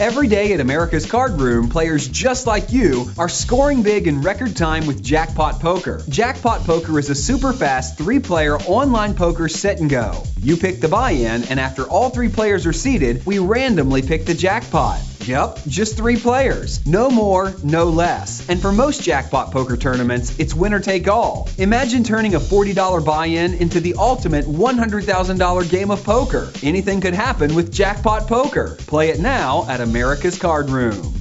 Every day at America's Card Room, players just like you are scoring big in record time with Jackpot Poker. Jackpot Poker is a super fast three player online poker sit and go. You pick the buy in, and after all three players are seated, we randomly pick the jackpot. Yep, just three players. No more, no less. And for most jackpot poker tournaments, it's winner take all. Imagine turning a $40 buy in into the ultimate $100,000 game of poker. Anything could happen with Jackpot Poker. Play it now at America's Card Room.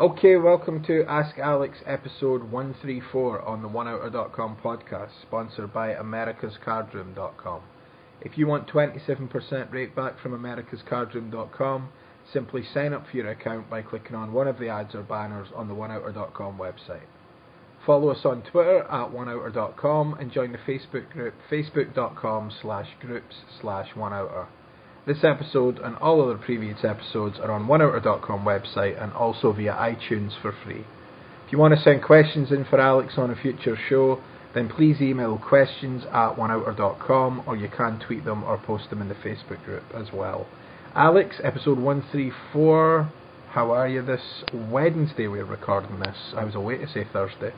Okay, welcome to Ask Alex episode 134 on the OneOuter.com podcast, sponsored by AmericasCardroom.com. If you want 27% rakeback from AmericasCardroom.com, simply sign up for your account by clicking on one of the ads or banners on the OneOuter.com website. Follow us on Twitter at OneOuter.com and join the Facebook group facebook.com slash groups slash OneOuter. This episode and all other previous episodes are on OneOuter.com website and also via iTunes for free. If you want to send questions in for Alex on a future show, then please email questions at OneOuter.com or you can tweet them or post them in the Facebook group as well. Alex, episode 134. How are you this Wednesday we're recording this? I was away to say Thursday.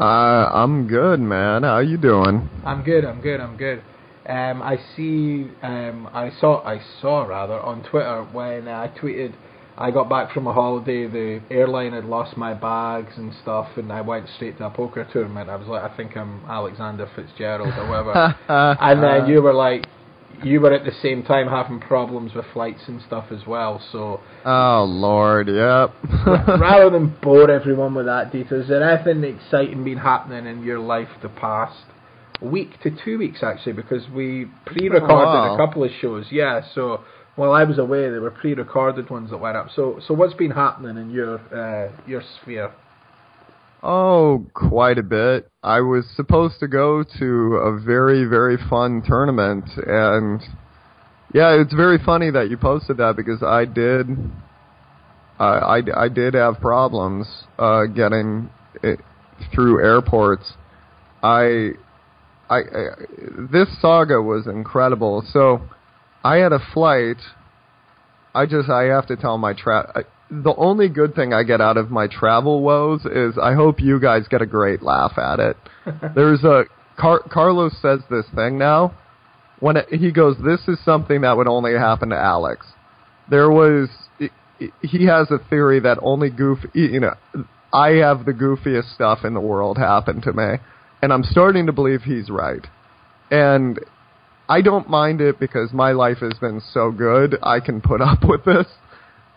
Uh, I'm good, man. How are you doing? I'm good, I'm good, I'm good. Um, I see, um, I saw, I saw rather on Twitter when I tweeted I got back from a holiday, the airline had lost my bags and stuff, and I went straight to a poker tournament. I was like, I think I'm Alexander Fitzgerald or whatever. and then you were like, you were at the same time having problems with flights and stuff as well. So, oh lord, yep. rather than bore everyone with that detail, is there anything exciting been happening in your life the past week to two weeks actually? Because we pre-recorded wow. a couple of shows. Yeah, so while I was away, there were pre-recorded ones that went up. So, so what's been happening in your uh, your sphere? Oh, quite a bit. I was supposed to go to a very, very fun tournament, and yeah, it's very funny that you posted that because I did, I I, I did have problems uh, getting it through airports. I, I, I, this saga was incredible. So, I had a flight. I just I have to tell my tra- the only good thing I get out of my travel woes is I hope you guys get a great laugh at it. There's a Car- Carlos says this thing now when it, he goes, "This is something that would only happen to Alex." There was he has a theory that only goof you know I have the goofiest stuff in the world happen to me, and I'm starting to believe he's right. And I don't mind it because my life has been so good. I can put up with this.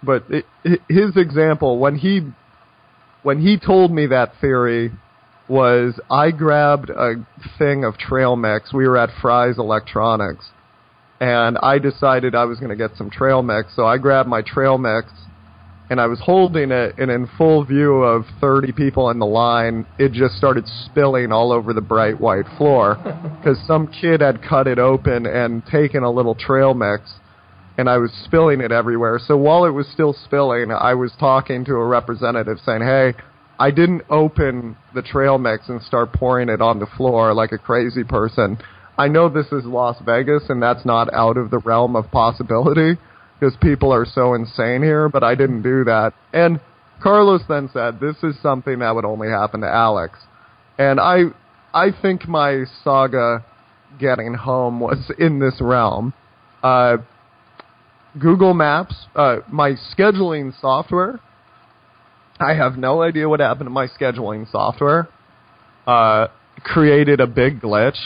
But it, his example when he when he told me that theory was I grabbed a thing of trail mix. We were at Fry's Electronics, and I decided I was going to get some trail mix. So I grabbed my trail mix, and I was holding it, and in full view of 30 people in the line, it just started spilling all over the bright white floor because some kid had cut it open and taken a little trail mix and I was spilling it everywhere. So while it was still spilling, I was talking to a representative saying, "Hey, I didn't open the trail mix and start pouring it on the floor like a crazy person. I know this is Las Vegas and that's not out of the realm of possibility because people are so insane here, but I didn't do that." And Carlos then said, "This is something that would only happen to Alex." And I I think my saga getting home was in this realm. Uh Google Maps, uh, my scheduling software. I have no idea what happened to my scheduling software. Uh, created a big glitch,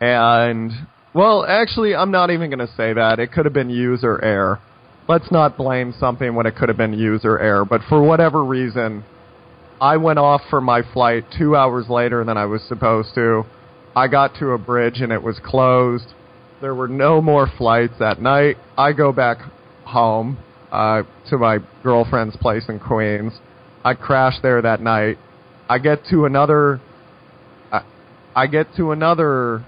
and well, actually, I'm not even going to say that. It could have been user error. Let's not blame something when it could have been user error. But for whatever reason, I went off for my flight two hours later than I was supposed to. I got to a bridge and it was closed. There were no more flights that night. I go back home uh, to my girlfriend's place in Queens. I crash there that night. I get to another. I, I get to another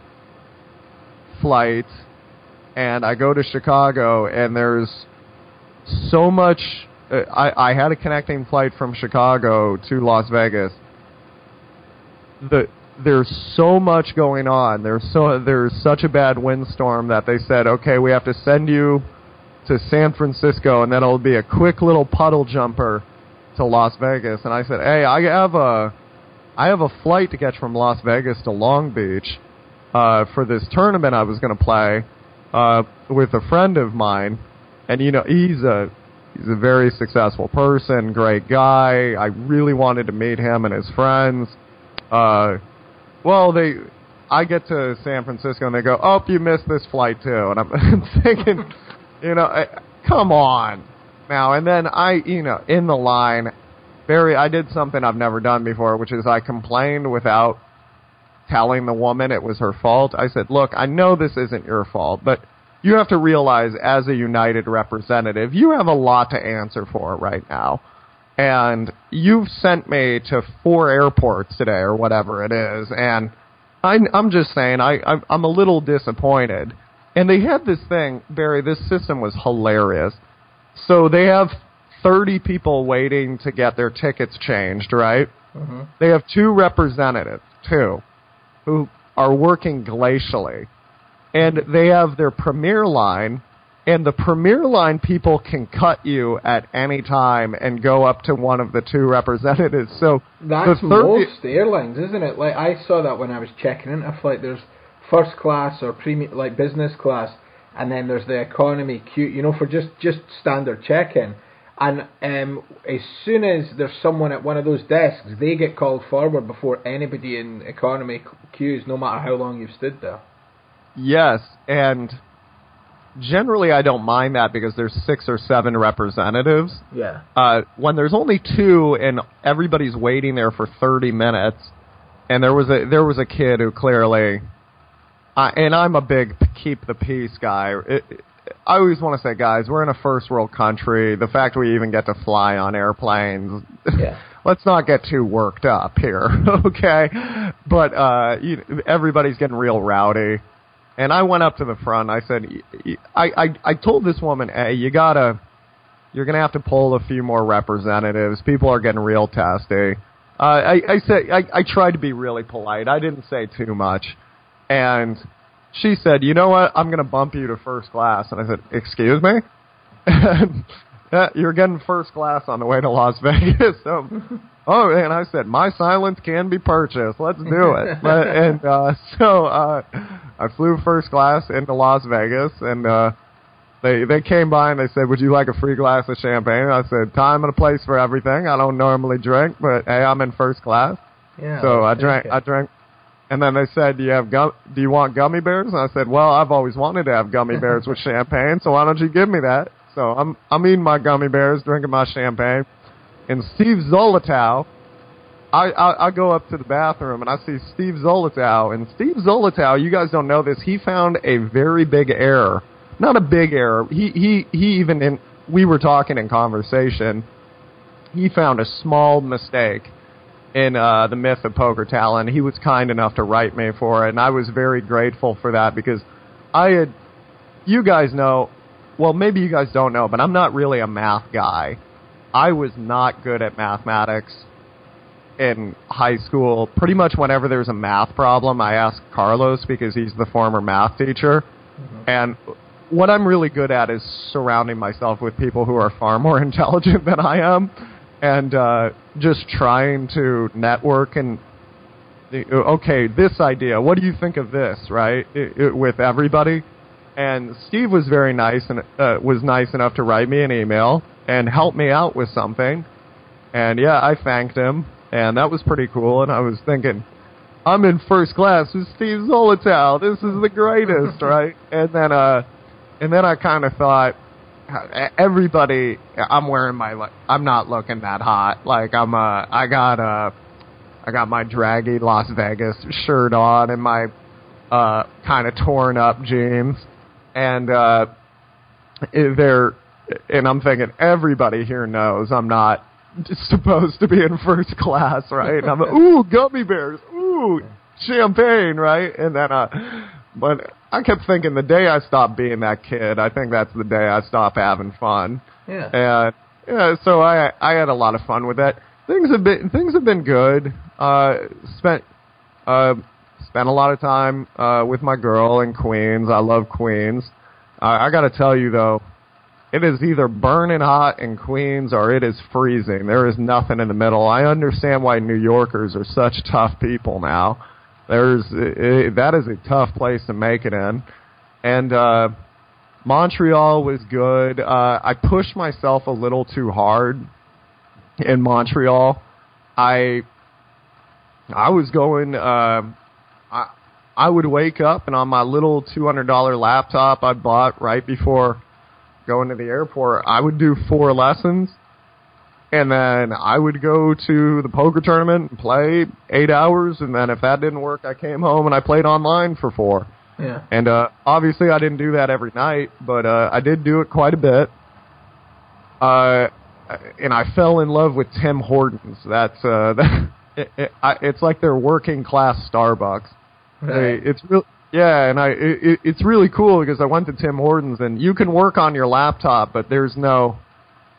flight, and I go to Chicago, and there's so much. Uh, I I had a connecting flight from Chicago to Las Vegas. The there's so much going on. There's so there's such a bad windstorm that they said, okay, we have to send you to San Francisco, and then it'll be a quick little puddle jumper to Las Vegas. And I said, hey, I have a I have a flight to catch from Las Vegas to Long Beach uh, for this tournament I was going to play uh, with a friend of mine, and you know he's a he's a very successful person, great guy. I really wanted to meet him and his friends. Uh, well, they I get to San Francisco and they go, "Oh, you missed this flight too," and I'm thinking, you know, eh, come on now. And then I, you know, in the line, very, I did something I've never done before, which is I complained without telling the woman it was her fault. I said, "Look, I know this isn't your fault, but." You have to realize, as a United representative, you have a lot to answer for right now and you've sent me to four airports today or whatever it is, and I, I'm just saying I, I'm, I'm a little disappointed. And they had this thing, Barry. This system was hilarious. So they have 30 people waiting to get their tickets changed, right? Mm-hmm. They have two representatives, two, who are working glacially, and they have their premier line and the premier line people can cut you at any time and go up to one of the two representatives. So That's the 30 most airlines, isn't it? Like I saw that when I was checking into a flight. There's first class or premium, like business class, and then there's the economy queue. You know, for just just standard check-in. And um, as soon as there's someone at one of those desks, they get called forward before anybody in economy queues, no matter how long you've stood there. Yes, and generally I don't mind that because there's six or seven representatives. Yeah. Uh, when there's only two and everybody's waiting there for 30 minutes, and there was a there was a kid who clearly, uh, and I'm a big keep the peace guy. It, it, I always want to say, guys, we're in a first world country. The fact we even get to fly on airplanes. Yeah. let's not get too worked up here, okay? But uh, you, everybody's getting real rowdy. And I went up to the front. I said, I, I, I told this woman, hey, you gotta, you're gonna have to pull a few more representatives. People are getting real testy. Uh, I, I said, I, I tried to be really polite. I didn't say too much. And she said, you know what? I'm gonna bump you to first class. And I said, excuse me? And, uh, you're getting first class on the way to Las Vegas. So, oh, and I said, my silence can be purchased. Let's do it. But, and uh, so uh, I flew first class into Las Vegas, and uh, they they came by and they said, "Would you like a free glass of champagne?" And I said, "Time and a place for everything. I don't normally drink, but hey, I'm in first class." Yeah. So I drank. I drank. And then they said, "Do you have gum? Do you want gummy bears?" And I said, "Well, I've always wanted to have gummy bears with champagne, so why don't you give me that?" So I'm I'm eating my gummy bears, drinking my champagne, and Steve Zolotow. I, I I go up to the bathroom and I see Steve Zolotow, and Steve Zolotow, you guys don't know this, he found a very big error. Not a big error. He he he even in we were talking in conversation. He found a small mistake in uh, the myth of poker talent. He was kind enough to write me for it, and I was very grateful for that because I had. You guys know, well, maybe you guys don't know, but I'm not really a math guy. I was not good at mathematics in high school. Pretty much whenever there's a math problem, I ask Carlos because he's the former math teacher. And what I'm really good at is surrounding myself with people who are far more intelligent than I am and uh, just trying to network and okay, this idea. What do you think of this? Right, I- I- with everybody. And Steve was very nice and uh, was nice enough to write me an email and help me out with something. And yeah, I thanked him, and that was pretty cool. And I was thinking, I'm in first class with Steve Zolotow. This is the greatest, right? And then, uh, and then I kind of thought, everybody, I'm wearing my, I'm not looking that hot. Like I'm, uh, I got, uh, I got my draggy Las Vegas shirt on and my, uh, kind of torn up jeans. And, uh, they're, and I'm thinking everybody here knows I'm not supposed to be in first class, right? And I'm like, ooh, gummy bears, ooh, champagne, right? And then, uh, but I kept thinking the day I stop being that kid, I think that's the day I stop having fun. Yeah. And yeah, so I I had a lot of fun with that. Things have been things have been good. Uh, spent uh, spent a lot of time uh, with my girl in Queens. I love Queens. Uh, I got to tell you though, it is either burning hot in Queens or it is freezing. There is nothing in the middle. I understand why New Yorkers are such tough people now. There's it, that is a tough place to make it in, and uh, Montreal was good. Uh, I pushed myself a little too hard in Montreal. I I was going. Uh, I I would wake up and on my little two hundred dollar laptop I bought right before going to the airport, I would do four lessons, and then I would go to the poker tournament and play eight hours, and then if that didn't work, I came home and I played online for four. Yeah. And uh, obviously, I didn't do that every night, but uh, I did do it quite a bit. Uh, and I fell in love with Tim Hortons. That's uh, that, it, it, I, it's like their working class Starbucks. Right. They, it's real. Yeah, and I it, it's really cool because I went to Tim Hortons and you can work on your laptop, but there's no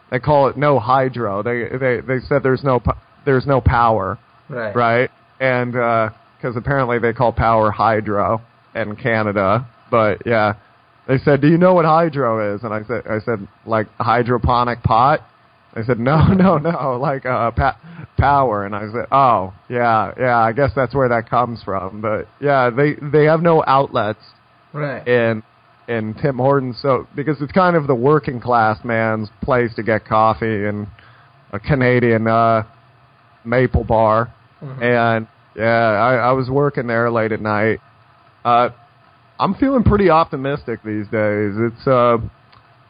they call it no hydro. They they they said there's no there's no power, Right. right? And uh, because apparently they call power hydro in Canada, but yeah, they said, "Do you know what hydro is?" And I said, "I said like hydroponic pot." I said, "No, no, no, like uh, pa- power." And I said, "Oh, yeah, yeah, I guess that's where that comes from." But yeah, they they have no outlets Right. in in Tim Hortons, so because it's kind of the working class man's place to get coffee and a Canadian uh, maple bar, Mhm. and yeah, I, I was working there late at night. Uh, I'm feeling pretty optimistic these days. It's uh,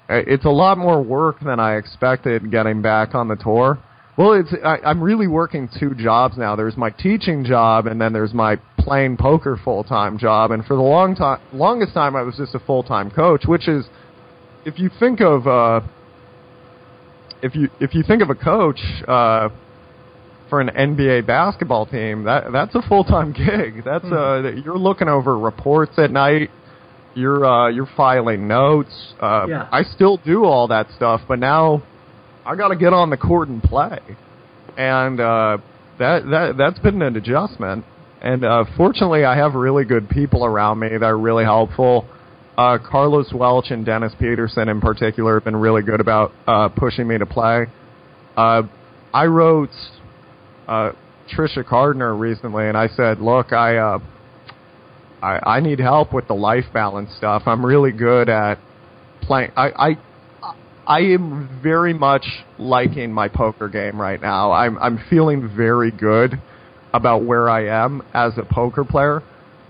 it's a lot more work than I expected getting back on the tour. Well, it's I, I'm really working two jobs now. There's my teaching job, and then there's my playing poker full time job. And for the long time, longest time, I was just a full time coach, which is, if you think of uh, if you if you think of a coach uh, for an NBA basketball team, that that's a full time gig. That's uh, you're looking over reports at night. You're uh, you're filing notes. Uh, Yeah. I still do all that stuff, but now I got to get on the court and play, and uh, that that that's been an adjustment. And uh, fortunately, I have really good people around me that are really helpful. Uh, Carlos Welch and Dennis Peterson, in particular, have been really good about uh, pushing me to play. Uh, I wrote uh, Trisha Gardner recently, and I said, "Look, I, uh, I I need help with the life balance stuff. I'm really good at playing. I I I am very much liking my poker game right now. I'm I'm feeling very good about where I am as a poker player.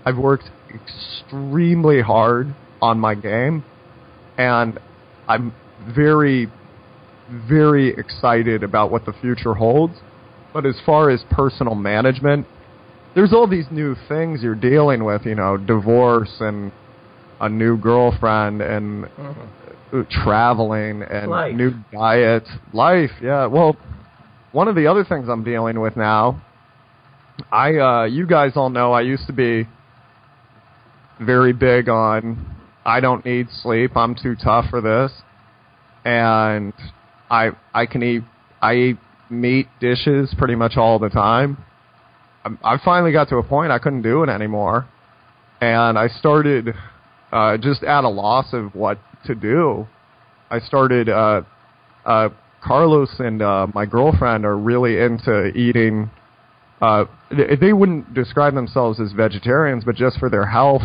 I've worked extremely hard on my game, and I'm very very excited about what the future holds. But as far as personal management, there's all these new things you're dealing with, you know, divorce and a new girlfriend and Mhm. uh, traveling and Life. new diet, life. Yeah. Well, one of the other things I'm dealing with now, I uh you guys all know I used to be very big on I don't need sleep. I'm too tough for this. And I I can eat I eat meat dishes pretty much all the time. I'm- finally got to a point I couldn't do it anymore. And I started uh, just at a loss of what to do. I started. Uh, uh, Carlos and uh, my girlfriend are really into eating. Uh, they, they wouldn't describe themselves as vegetarians, but just for their health,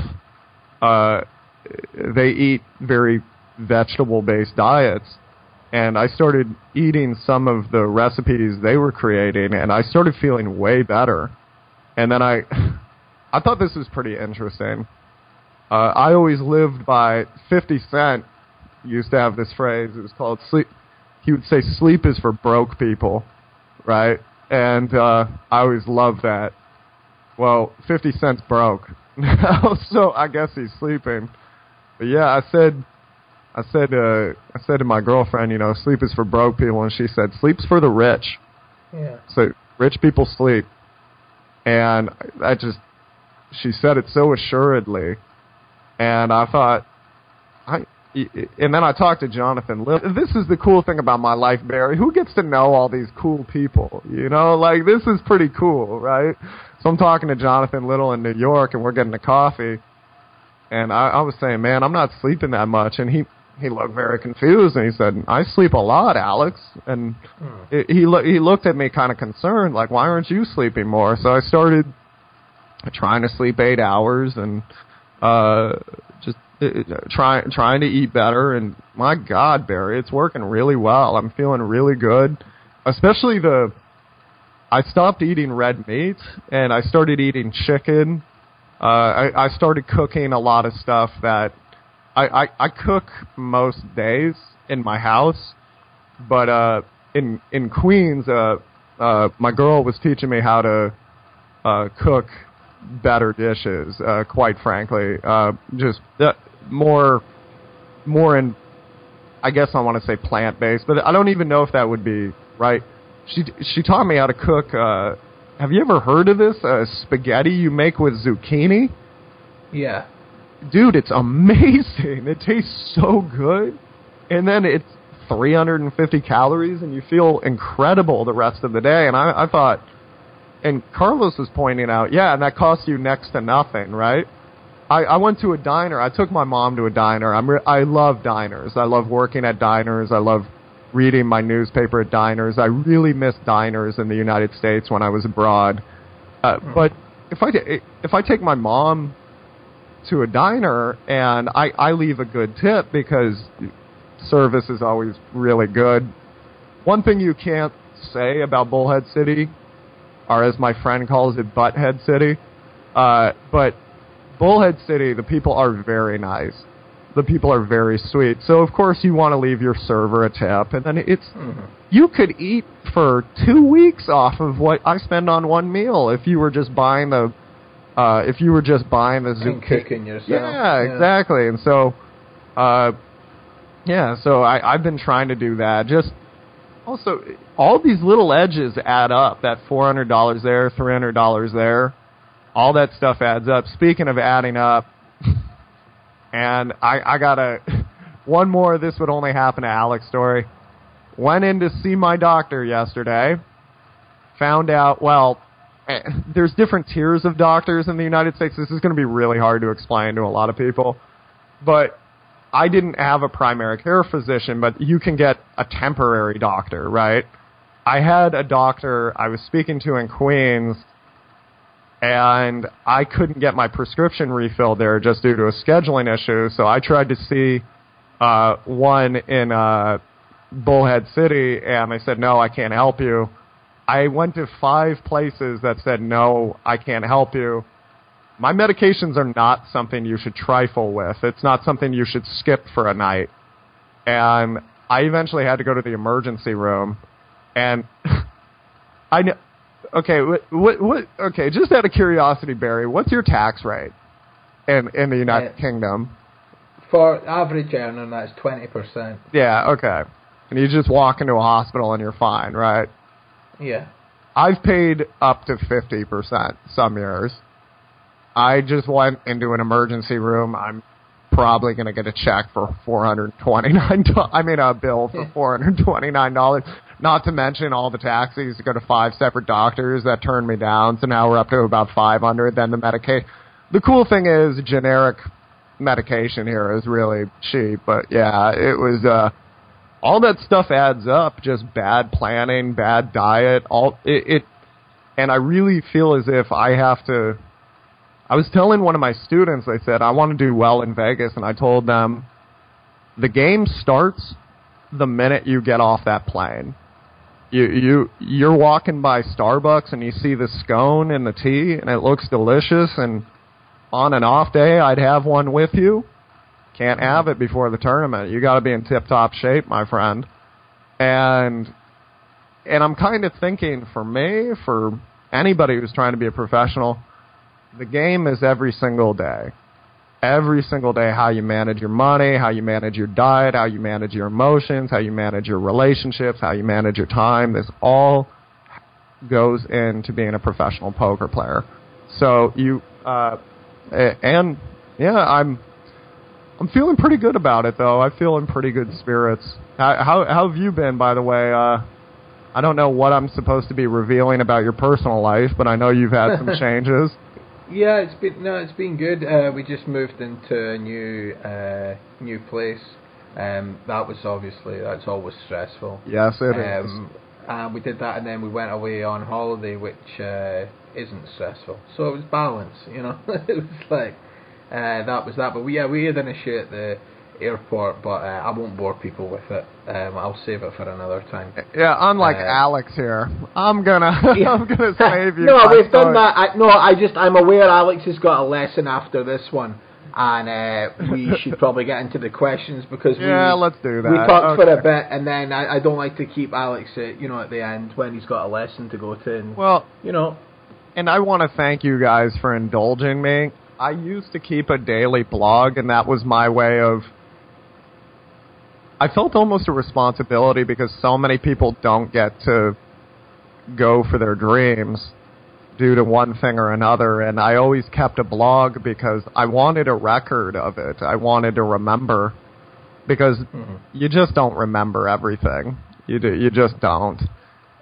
uh, they eat very vegetable-based diets. And I started eating some of the recipes they were creating, and I started feeling way better. And then I, I thought this was pretty interesting. Uh, I always lived by 50 Cent used to have this phrase. It was called sleep. He would say sleep is for broke people, right? And uh, I always loved that. Well, 50 Cent's broke now, so I guess he's sleeping. But yeah, I said, I said, uh, I said to my girlfriend, you know, sleep is for broke people, and she said, sleep's for the rich. Yeah. So rich people sleep, and I just she said it so assuredly, and I thought, I. And then I talked to Jonathan Little. This is the cool thing about my life, Barry. Who gets to know all these cool people? You know, like this is pretty cool, right? So I'm talking to Jonathan Little in New York, and we're getting a coffee, and I, I was saying, man, I'm not sleeping that much, and he he looked very confused and he said, "I sleep a lot, Alex." And Hmm. it, he lo- he looked at me kind of concerned, like, "Why aren't you sleeping more?" So I started trying to sleep eight hours and uh, just uh, trying trying to eat better. And my God, Barry, it's working really well. I'm feeling really good, especially the. I stopped eating red meat and I started eating chicken. Uh, I, I started cooking a lot of stuff that I, I, I cook most days in my house, but uh, in in Queens, uh, uh, my girl was teaching me how to uh, cook better dishes. Uh, quite frankly, uh, just uh, more more in. I guess I want to say plant based, but I don't even know if that would be right. She she taught me how to cook. Uh, have you ever heard of this uh, spaghetti you make with zucchini? Yeah. Dude, it's amazing. It tastes so good. And then it's 350 calories, and you feel incredible the rest of the day. And I, I thought, and Carlos was pointing out, yeah, and that costs you next to nothing, right? I, I went to a diner. I took my mom to a diner. I'm re- I love diners. I love working at diners. I love reading my newspaper at diners. I really miss diners in the United States when I was abroad. Uh, but if I if I take my mom to a diner and I, I leave a good tip because service is always really good. One thing you can't say about Bullhead City, or as my friend calls it, Butthead City, uh, but Bullhead City, the people are very nice. The people are very sweet. So of course you want to leave your server a tip, and then it's you could eat for two weeks off of what I spend on one meal if you were just buying the uh, if you were just buying the And zucchini. cooking yourself. Yeah, exactly. And so, uh, yeah, so I, I've been trying to do that. Just also, all these little edges add up. That four hundred dollars there, three hundred dollars there, all that stuff adds up. Speaking of adding up, and I, I got a one more. This would only happen to Alex story. Went in to see my doctor yesterday. Found out well there's different tiers of doctors in the United States. This is going to be really hard to explain to a lot of people. But I didn't have a primary care physician, but you can get a temporary doctor, right? I had a doctor I was speaking to in Queens, and I couldn't get my prescription refilled there just due to a scheduling issue. So I tried to see uh, one in uh, Bullhead City, and they said, no, I can't help you. I went to five places that said, no, I can't help you. My medications are not something you should trifle with. It's not something you should skip for a night. And I eventually had to go to the emergency room. And I know, okay, what, what, what, okay, just out of curiosity, Barry, what's your tax rate in, in the United Yeah. Kingdom? For average earner, that's 20%. Yeah, okay. And you just walk into a hospital and you're fine, right? Yeah. I've paid up to 50% some years. I just went into an emergency room. I'm probably going to get a check for 429 do- I mean a bill for $429. Not to mention all the taxis to go to five separate doctors that turned me down. So now we're up to about 500 then the Medicaid. The cool thing is generic medication here is really cheap, but yeah, it was uh all that stuff adds up. Just bad planning, bad diet, all it, it. And I really feel as if I have to. I was telling one of my students, I said I want to do well in Vegas, and I told them, the game starts the minute you get off that plane. You you you're walking by Starbucks and you see the scone and the tea, and it looks delicious. And on an off day, I'd have one with you. Can't have it before the tournament. You got to be in tip-top shape, my friend. And and I'm kind of thinking for me, for anybody who's trying to be a professional, the game is every single day. Every single day, how you manage your money, how you manage your diet, how you manage your emotions, how you manage your relationships, how you manage your time. This all goes into being a professional poker player. So you, uh, and yeah, I'm I'm feeling pretty good about it, though. I feel in pretty good spirits. How how, how have you been, by the way? Uh, I don't know what I'm supposed to be revealing about your personal life, but I know you've had some changes. Yeah, it's been no, it's been good. Uh, we just moved into a new uh, new place Um, that was obviously that's always stressful. Yes, it is. Um, and we did that, and then we went away on holiday, which uh, isn't stressful. So it was balance, you know. it was like uh, that was that. But we, yeah, we had an issue at the airport, but uh, I won't bore people with it. Um, I'll save it for another time. Yeah, unlike Uh, Alex here, I'm gonna Yeah. I'm gonna save you. no, we've done that. I, no, I just I'm aware Alex has got a lesson after this one, and uh, we should probably get into the questions because Yeah, let's do that. we talked for Okay. a bit, and then I, I don't like to keep Alex at you know at the end when he's got a lesson to go to, and Well, you know and I want to thank you guys for indulging me. I used to keep a daily blog, and that was my way of. I felt almost a responsibility because so many people don't get to go for their dreams due to one thing or another, and I always kept a blog because I wanted a record of it. I wanted to remember because mm-hmm. you just don't remember everything. You do, you just don't.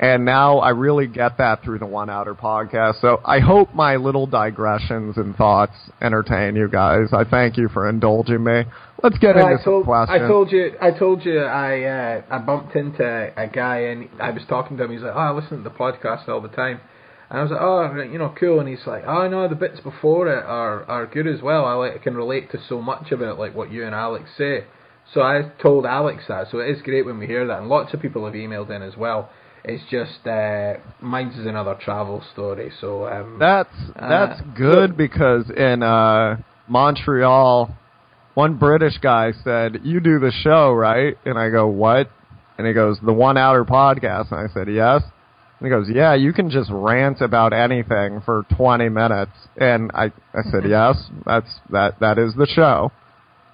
And now I really get that through the One Outer podcast. So I hope my little digressions and thoughts entertain you guys. I thank you for indulging me. Let's get into I some questions. I told you, I told you, I uh, I bumped into a guy and I was talking to him. He's like, "Oh, I listen to the podcast all the time," and I was like, "Oh, you know, cool." And he's like, "Oh, no, the bits before it are are good as well. I like I can relate to so much of it, like what you and Alex say." So I told Alex that. So it is great when we hear that, and lots of people have emailed in as well. It's just uh, mine's is another travel story. So um, That's that's Uh, good because in uh Montreal, one British guy said, "You do the show, right?" And I go, "What?" And he goes, "The One Outer Podcast." And I said, "Yes." And he goes, "Yeah, you can just rant about anything for 20 minutes." And I I said, "Yes, that's that that is the show."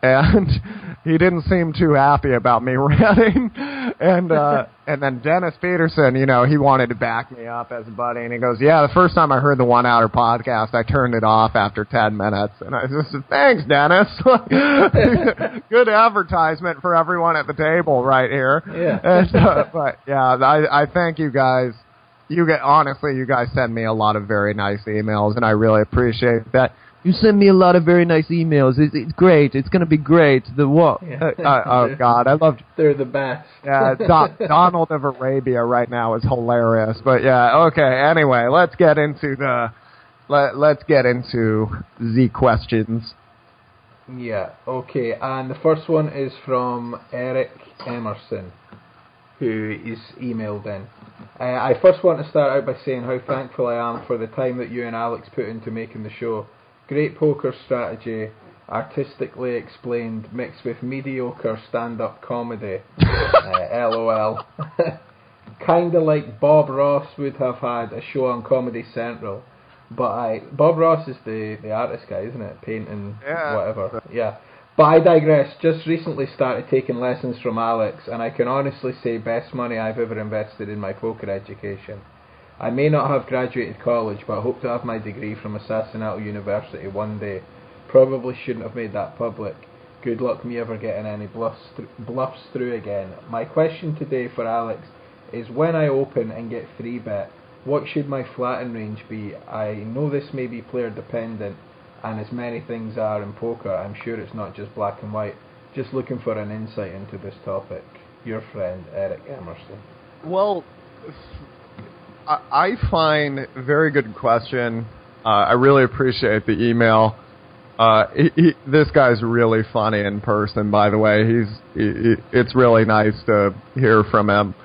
and he didn't seem too happy about me ranting. And uh and then Dennis Peterson, you know, he wanted to back me up as a buddy, and he goes, "Yeah, the first time I heard the One Outer podcast, I turned it off after ten minutes." And I just said, "Thanks, Dennis. Good advertisement for everyone at the table right here." Yeah. And, uh, but yeah, I I thank you guys. You get honestly, you guys send me a lot of very nice emails, and I really appreciate that. You send me a lot of very nice emails. It's, it's great. It's going to be great. The what? Yeah. Uh, uh, oh God, I love they're the best. yeah, Do- Donald of Arabia right now is hilarious. But yeah, okay. Anyway, let's get into the let let's get into the questions. Yeah, okay. And the first one is from Eric Emerson, who is emailed in. Uh, I first want to start out by saying how thankful I am for the time that you and Alex put into making the show. Great poker strategy, artistically explained, mixed with mediocre stand-up comedy. uh, LOL. Kinda like Bob Ross would have had a show on Comedy Central. But I Bob Ross is the the artist guy, isn't it? Painting Yeah. whatever. Yeah. But I digress. Just recently started taking lessons from Alex, and I can honestly say best money I've ever invested in my poker education. I may not have graduated college, but I hope to have my degree from Assassinato University one day. Probably shouldn't have made that public. Good luck me ever getting any bluffs, thr- bluffs through again. My question today for Alex is when I open and get three bet, what should my flatting range be? I know this may be player dependent, and as many things are in poker, I'm sure it's not just black and white. Just looking for an insight into this topic. Your friend Eric Emerson. Well, I, find very good question. Uh, I really appreciate the email. Uh, he, he, this guy's really funny in person, by the way. He's he, he, it's really nice to hear from him.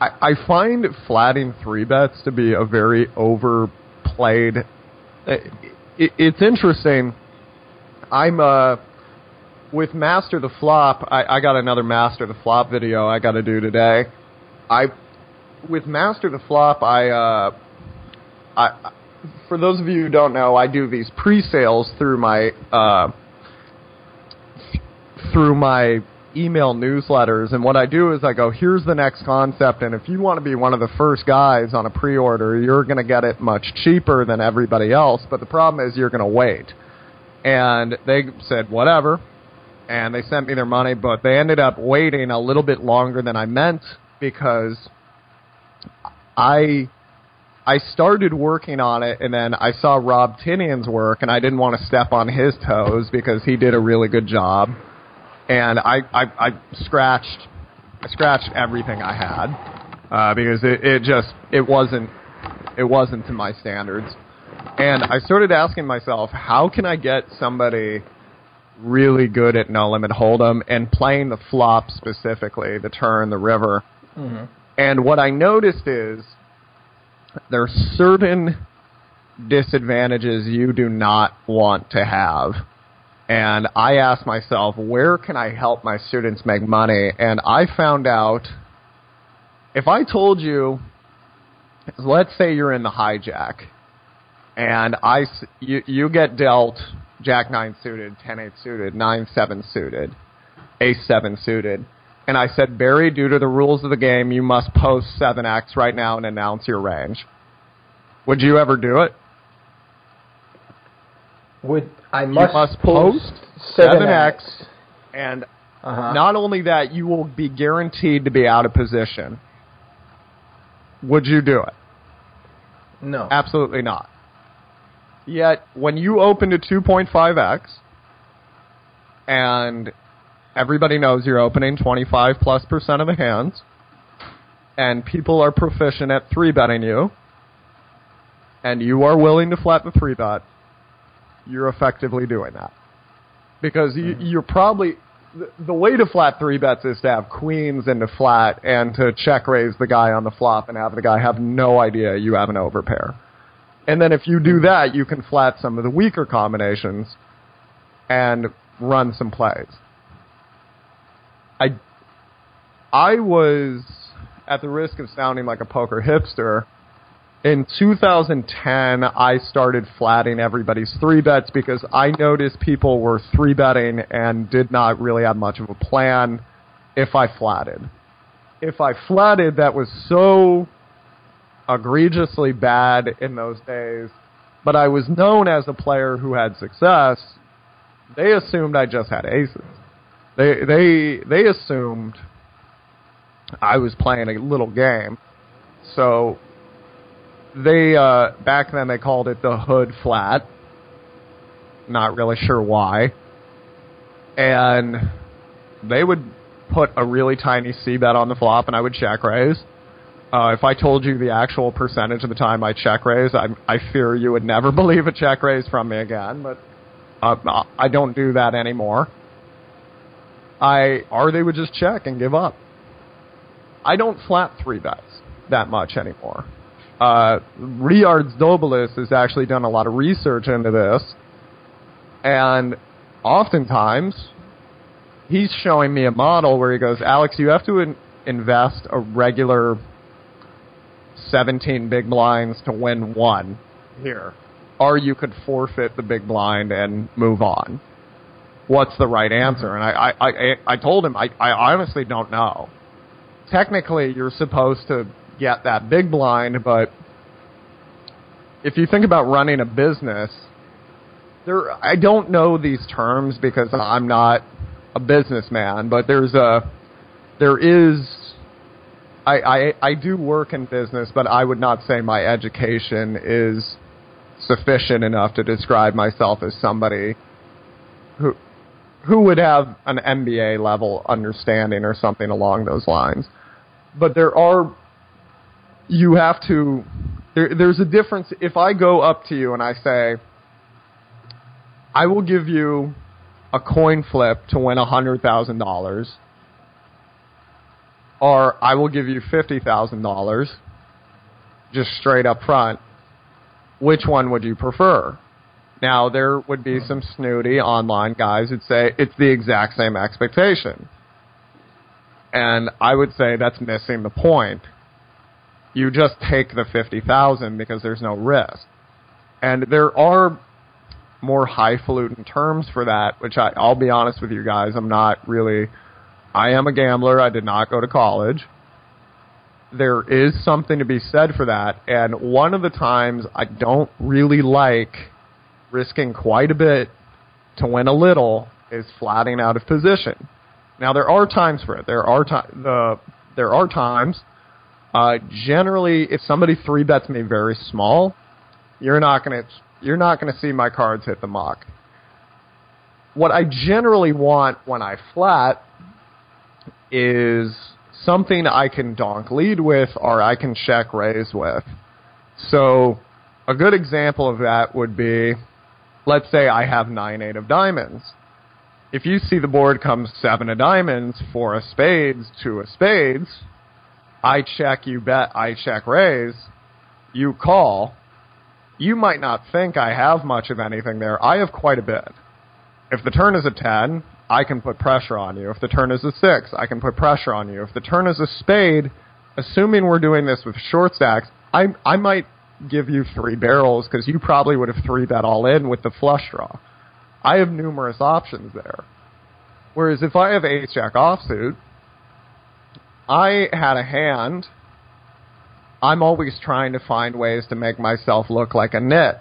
I, I find flatting three bets to be a very overplayed. It, it, it's interesting. I'm uh with Master the Flop. I, I got another Master the Flop video I got to do today. I with Master the Flop. I uh I for those of you who don't know, I do these pre-sales through my uh through my email newsletters and what I do is I go here's the next concept and if you want to be one of the first guys on a pre-order you're going to get it much cheaper than everybody else but the problem is you're going to wait and they said whatever and they sent me their money but they ended up waiting a little bit longer than I meant because I I started working on it and then I saw Rob Tinnion's work and I didn't want to step on his toes because he did a really good job. and I I, I scratched I scratched everything I had uh, because it, it just it wasn't it wasn't to my standards, and I started asking myself, how can I get somebody really good at no limit hold'em and playing the flop specifically, the turn, the river. Mhm. And what I noticed is there are certain disadvantages you do not want to have. And I asked myself, where can I help my students make money? And I found out if I told you, let's say you're in the hijack, and I, you, you get dealt Jack 9 suited, 10 8 suited, 9 7 suited, Ace 7 suited. And I said, Barry, due to the rules of the game, you must post 7x right now and announce your range. Would you ever do it? Would I must, must post post seven 7x. X? And Uh-huh. not only that, you will be guaranteed to be out of position. Would you do it? no. Absolutely not. Yet, when you open to 2.5x, and everybody knows you're opening 25 plus percent of the hands, and people are proficient at 3 betting you, and you are willing to flat the 3 bet, you're effectively doing that. Because you, mm-hmm. you're probably. The, way to flat 3 bets is to have queens into flat and to check raise the guy on the flop and have the guy have no idea you have an overpair. And then if you do that, you can flat some of the weaker combinations and run some plays. I I was at the risk of sounding like a poker hipster. In 2010, I started flatting everybody's three bets because I noticed people were three betting and did not really have much of a plan if I flatted. If I flatted, that was so egregiously bad in those days, but I was known as a player who had success. They assumed I just had aces. They they they assumed I was playing a little game. So they uh back then they called it the hood flat. Not really sure why. And they would put a really tiny C bet on the flop and I would check raise. Uh, if I told you the actual percentage of the time I check raise, I, I fear you would never believe a check raise from me again. But uh, I don't do that anymore. I or they would just check and give up. I don't flat three bets that much anymore. Uh, Riards Dobelis has actually done a lot of research into this, and oftentimes he's showing me a model where he goes, Alex, you have to in- invest a regular 17 big blinds to win one here. Or you could forfeit the big blind and move on. What's the right answer? And I, I, I, I told him, I, I honestly don't know. Technically, you're supposed to get that big blind, but if you think about running a business, there, I don't know these terms because I'm not a businessman, but there's a, there is I, I I do work in business, but I would not say my education is sufficient enough to describe myself as somebody who who would have an MBA level understanding or something along those lines. But there are you have to there, there's a difference if I go up to you and I say I will give you a coin flip to win a hundred thousand dollars or I will give you fifty thousand dollars, just straight up front. Which one would you prefer? Now there would be some snooty online guys who'd say it's the exact same expectation, and I would say that's missing the point. You just take the fifty thousand because there's no risk, and there are more highfalutin terms for that, which I, I'll be honest with you guys, I'm not really I am a gambler. I did not go to college. There is something to be said for that. And one of the times I don't really like risking quite a bit to win a little is flatting out of position. Now there are times for it. There are ti- the there are times. Uh, generally, if somebody three bets me very small, you're not gonna you're not gonna see my cards hit the muck. what I generally want when I flat is something I can donk lead with or I can check raise with. So a good example of that would be, let's say I have 9-8 of diamonds. If you see the board come 7 of diamonds, 4 of spades, 2 of spades, I check, you bet, I check raise, you call. You might not think I have much of anything there. I have quite a bit. If the turn is a 10, I can put pressure on you. If the turn is a 6, I can put pressure on you. If the turn is a spade, assuming we're doing this with short stacks, I, I might give you three barrels because you probably would have three bet all in with the flush draw. I have numerous options there. Whereas if I have ace jack offsuit, I had a hand. I'm always trying to find ways to make myself look like a nit.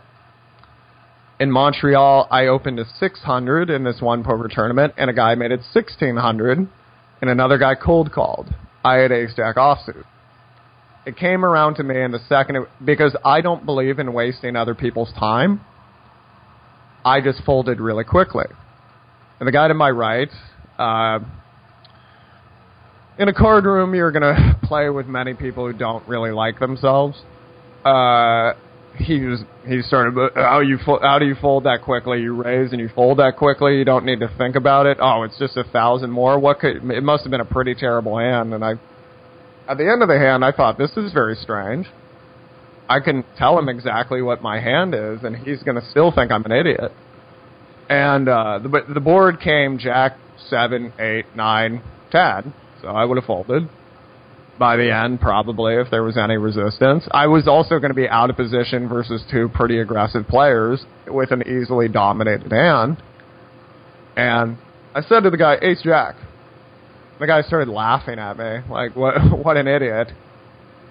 In Montreal, I opened to 600 in this one poker tournament, and a guy made it 1600, and another guy cold called. I had ace jack offsuit. It came around to me in the second because I don't believe in wasting other people's time. I just folded really quickly. And the guy to my right, uh, in a card room, you're going to play with many people who don't really like themselves. Uh, he was he started how you fo- how do you fold that quickly you raise and you fold that quickly you don't need to think about it oh it's just a thousand more what could it must have been a pretty terrible hand and i at the end of the hand i thought this is very strange i can tell him exactly what my hand is and he's going to still think i'm an idiot and uh the the board came jack seven eight nine ten so i would have folded by the end, probably, if there was any resistance. I was also going to be out of position versus two pretty aggressive players with an easily dominated hand. And I said to the guy, Ace Jack. The guy started laughing at me, like, what, what an idiot.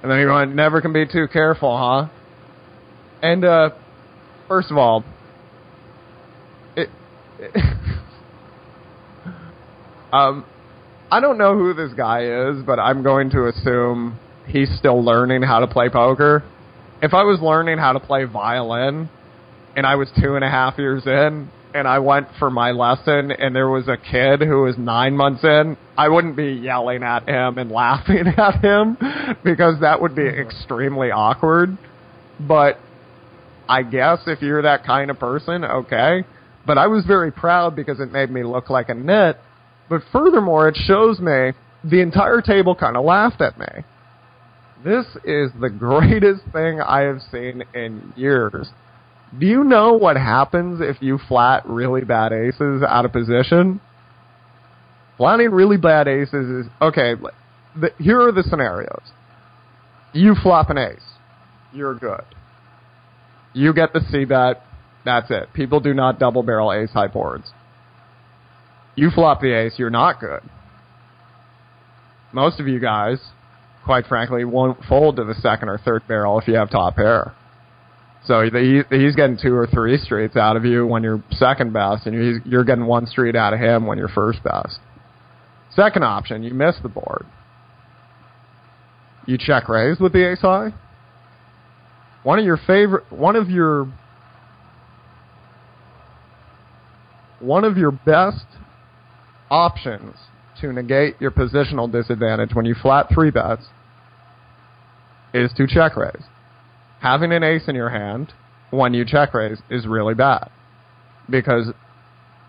And then he went, never can be too careful, huh? And, uh, first of all, it, it um, I don't know who this guy is, but I'm going to assume he's still learning how to play poker. If I was learning how to play violin and I was two and a half years in and I went for my lesson and there was a kid who was nine months in, I wouldn't be yelling at him and laughing at him because that would be mm-hmm. extremely awkward. But I guess if you're that kind of person, okay. But I was very proud because it made me look like a nit but furthermore, it shows me the entire table kind of laughed at me. This is the greatest thing I have seen in years. Do you know what happens if you flat really bad aces out of position? Flatting really bad aces is okay. The, here are the scenarios. You flop an ace, you're good. You get the C bet. That's it. People do not double barrel ace high boards. You flop the ace, you're not good. Most of you guys, quite frankly, won't fold to the second or third barrel if you have top pair. So he's getting two or three streets out of you when you're second best, and you're getting one street out of him when you're first best. Second option, you miss the board. You check raise with the ace high. One of your favorite, one of your, one of your best options to negate your positional disadvantage when you flat three bets is to check raise. Having an ace in your hand when you check raise is really bad because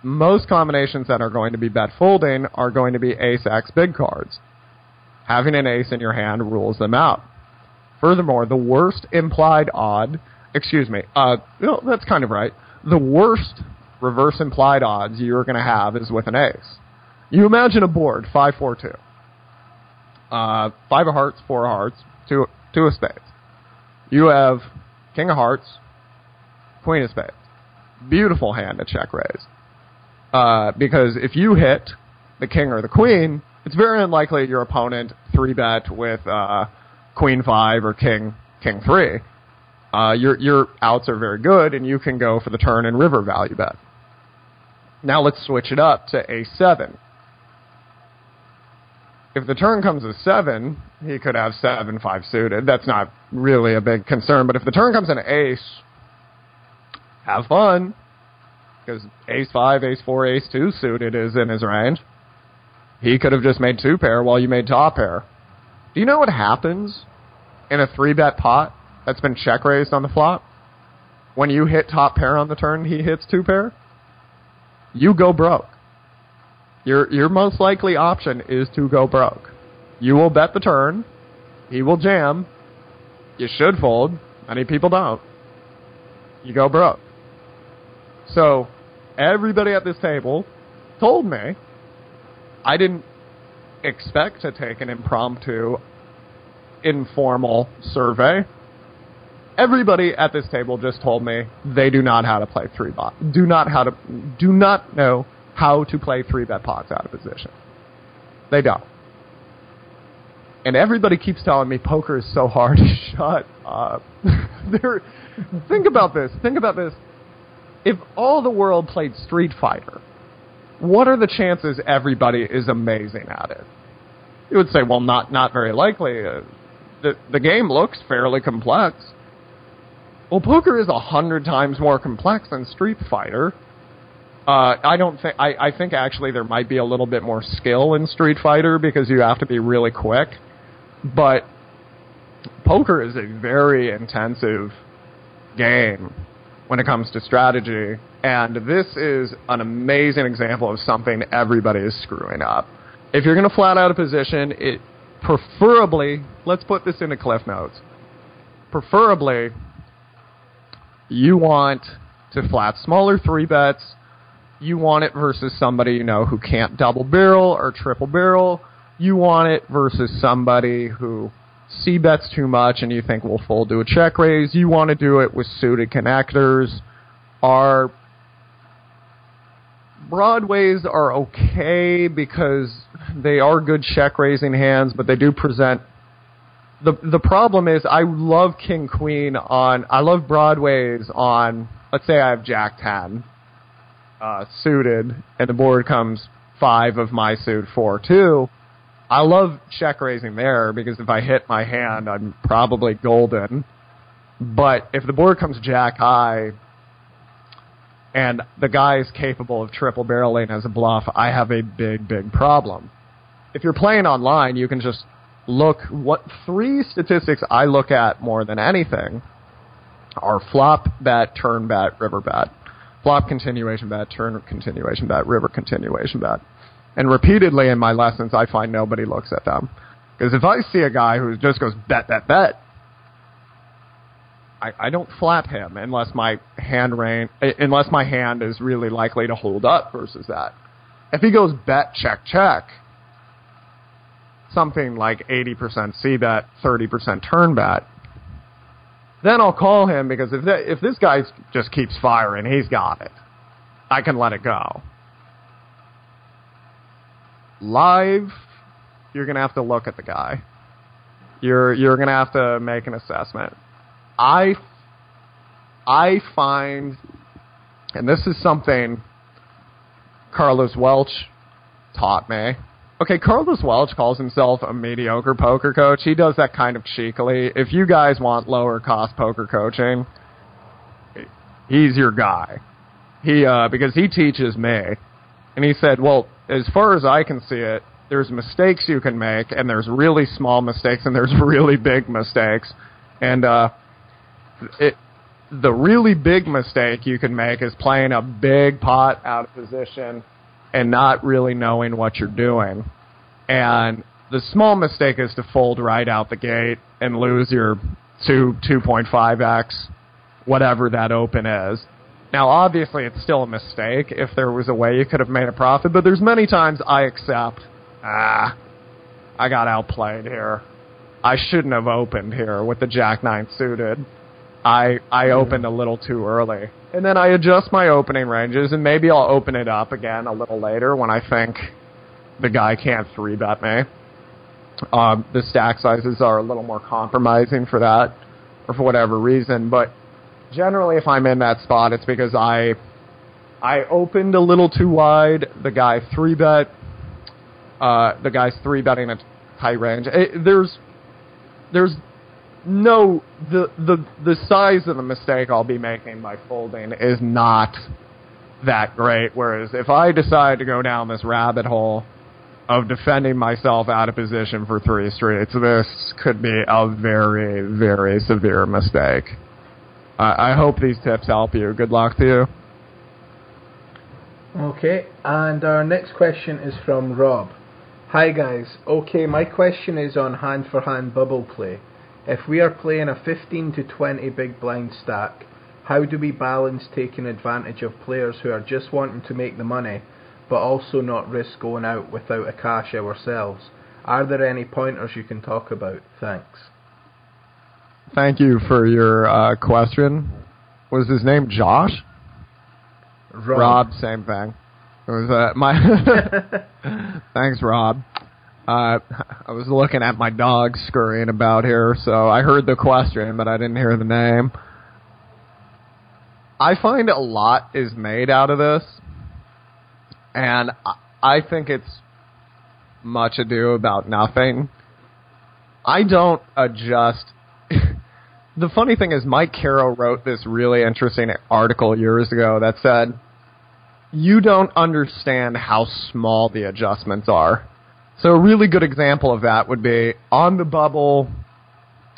most combinations that are going to be bet folding are going to be ace x big cards. Having an ace in your hand rules them out. Furthermore, the worst implied odd, excuse me, uh, no, that's kind of right. The worst reverse implied odds you're going to have is with an ace. You imagine a board, five, four, two. Uh, five of hearts, four of hearts, two, two of spades. You have king of hearts, queen of spades. Beautiful hand to check raise. Uh, because if you hit the king or the queen, it's very unlikely your opponent three bet with uh, queen five or king king three. Uh, your your outs are very good, and you can go for the turn and river value bet. Now let's switch it up to a7 if the turn comes as seven, he could have seven five suited. That's not really a big concern. But if the turn comes an ace, have fun. because ace five, ace four, ace two suited is in his range. He could have just made two pair while you made top pair. Do you know what happens in a three bet pot that's been check raised on the flop? When you hit top pair on the turn, he hits two pair. You go broke. Your your most likely option is to go broke. You will bet the turn. He will jam. You should fold. Many people don't. You go broke. So everybody at this table told me I didn't expect to take an impromptu, informal survey. Everybody at this table just told me they do not how to play three bot. Do not how to do not know how to play three bet pots out of position. They don't. And everybody keeps telling me poker is so hard. Shut up. think about this. Think about this. If all the world played Street Fighter, what are the chances everybody is amazing at it? You would say, well, not not very likely. Uh, the the game looks fairly complex. Well, poker is a hundred times more complex than Street Fighter. Uh, I don't think I, I think actually there might be a little bit more skill in Street Fighter because you have to be really quick, but poker is a very intensive game when it comes to strategy, and this is an amazing example of something everybody is screwing up. If you're going to flat out a position, it preferably let's put this into cliff notes. Preferably, you want to flat smaller three bets you want it versus somebody you know who can't double barrel or triple barrel. You want it versus somebody who c bets too much and you think will fold to a check raise. You want to do it with suited connectors. Our broadways are okay because they are good check raising hands, but they do present the the problem is I love king queen on I love broadways on let's say I have jack 10 uh, suited, and the board comes five of my suit, four two. I love check raising there because if I hit my hand, I'm probably golden. But if the board comes jack high, and the guy is capable of triple barreling as a bluff, I have a big, big problem. If you're playing online, you can just look what three statistics I look at more than anything are flop bet, turn bet, river bet flop continuation bet, turn continuation bet, river continuation bet. And repeatedly in my lessons, I find nobody looks at them. Because if I see a guy who just goes bet, bet, bet, I, I don't flat him unless my hand rain, uh, unless my hand is really likely to hold up versus that. If he goes bet, check, check, something like 80% C bet, 30% turn bet, then I'll call him because if that, if this guy just keeps firing, he's got it. I can let it go. Live, you're gonna have to look at the guy. You're you're gonna have to make an assessment. I I find, and this is something Carlos Welch taught me Okay, Carlos Welch calls himself a mediocre poker coach. He does that kind of cheekily. If you guys want lower cost poker coaching, he's your guy. He uh because he teaches me. And he said, "Well, as far as I can see it, there's mistakes you can make and there's really small mistakes and there's really big mistakes." And uh it the really big mistake you can make is playing a big pot out of position and not really knowing what you're doing. And the small mistake is to fold right out the gate and lose your 2 2.5x whatever that open is. Now obviously it's still a mistake if there was a way you could have made a profit, but there's many times I accept ah I got outplayed here. I shouldn't have opened here with the jack 9 suited. I I opened a little too early. And then I adjust my opening ranges and maybe I'll open it up again a little later when I think the guy can't three bet me. Um, the stack sizes are a little more compromising for that or for whatever reason, but generally if I'm in that spot it's because I I opened a little too wide. The guy three bet uh, the guy's three betting a tight range. It, there's there's no the the the size of the mistake I'll be making by folding is not that great. Whereas if I decide to go down this rabbit hole of defending myself out of position for three streets, this could be a very, very severe mistake. I, I hope these tips help you. Good luck to you. Okay, and our next question is from Rob. Hi guys. Okay, my question is on hand for hand bubble play. If we are playing a 15 to 20 big blind stack, how do we balance taking advantage of players who are just wanting to make the money, but also not risk going out without a cash ourselves? Are there any pointers you can talk about? Thanks. Thank you for your uh, question. Was his name Josh? Rob. Rob, same thing. It was uh, my. Thanks, Rob. Uh, I was looking at my dog scurrying about here, so I heard the question, but I didn't hear the name. I find a lot is made out of this, and I think it's much ado about nothing. I don't adjust. the funny thing is, Mike Caro wrote this really interesting article years ago that said you don't understand how small the adjustments are. So a really good example of that would be on the bubble.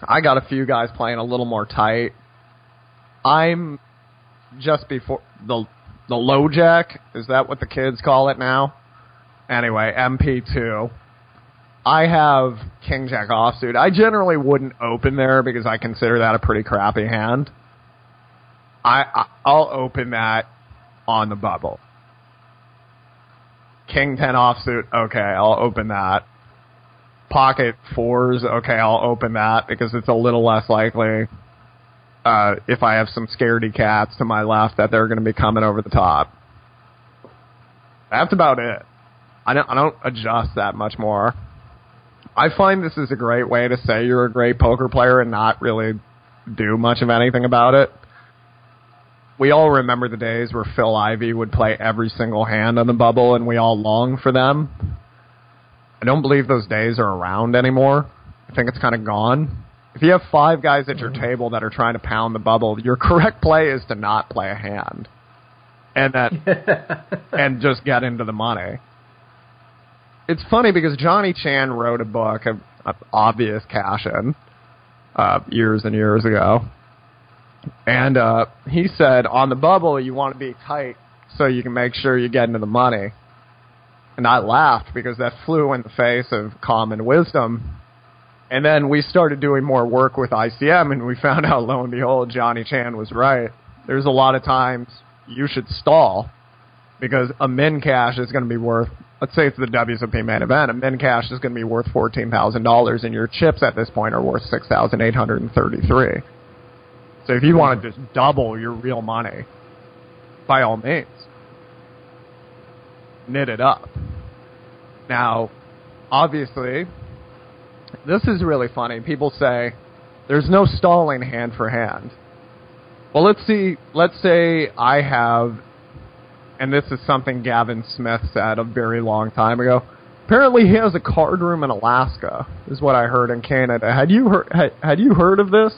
I got a few guys playing a little more tight. I'm just before the the low jack. Is that what the kids call it now? Anyway, MP2. I have King Jack offsuit. I generally wouldn't open there because I consider that a pretty crappy hand. I I'll open that on the bubble. King 10 offsuit, okay, I'll open that. Pocket fours, okay, I'll open that because it's a little less likely uh, if I have some scaredy cats to my left that they're going to be coming over the top. That's about it. I don't, I don't adjust that much more. I find this is a great way to say you're a great poker player and not really do much of anything about it we all remember the days where Phil Ivey would play every single hand on the bubble, and we all long for them. I don't believe those days are around anymore. I think it's kind of gone. If you have five guys at your mm-hmm. table that are trying to pound the bubble, your correct play is to not play a hand, and that, and just get into the money. It's funny because Johnny Chan wrote a book, of, of obvious cash in, uh, years and years ago, and uh, he said, on the bubble, you want to be tight so you can make sure you get into the money. And I laughed because that flew in the face of common wisdom. And then we started doing more work with ICM, and we found out, lo and behold, Johnny Chan was right. There's a lot of times you should stall because a min cash is going to be worth, let's say it's the WSOP main event, a min cash is going to be worth $14,000, and your chips at this point are worth 6833 so if you want to just double your real money, by all means, nit it up. Now, obviously, this is really funny. People say there's no stalling hand for hand. Well, let's see. Let's say I have, and this is something Gavin Smith said a very long time ago. Apparently, he has a card room in Alaska. Is what I heard in Canada. Had you heard? Had, had you heard of this?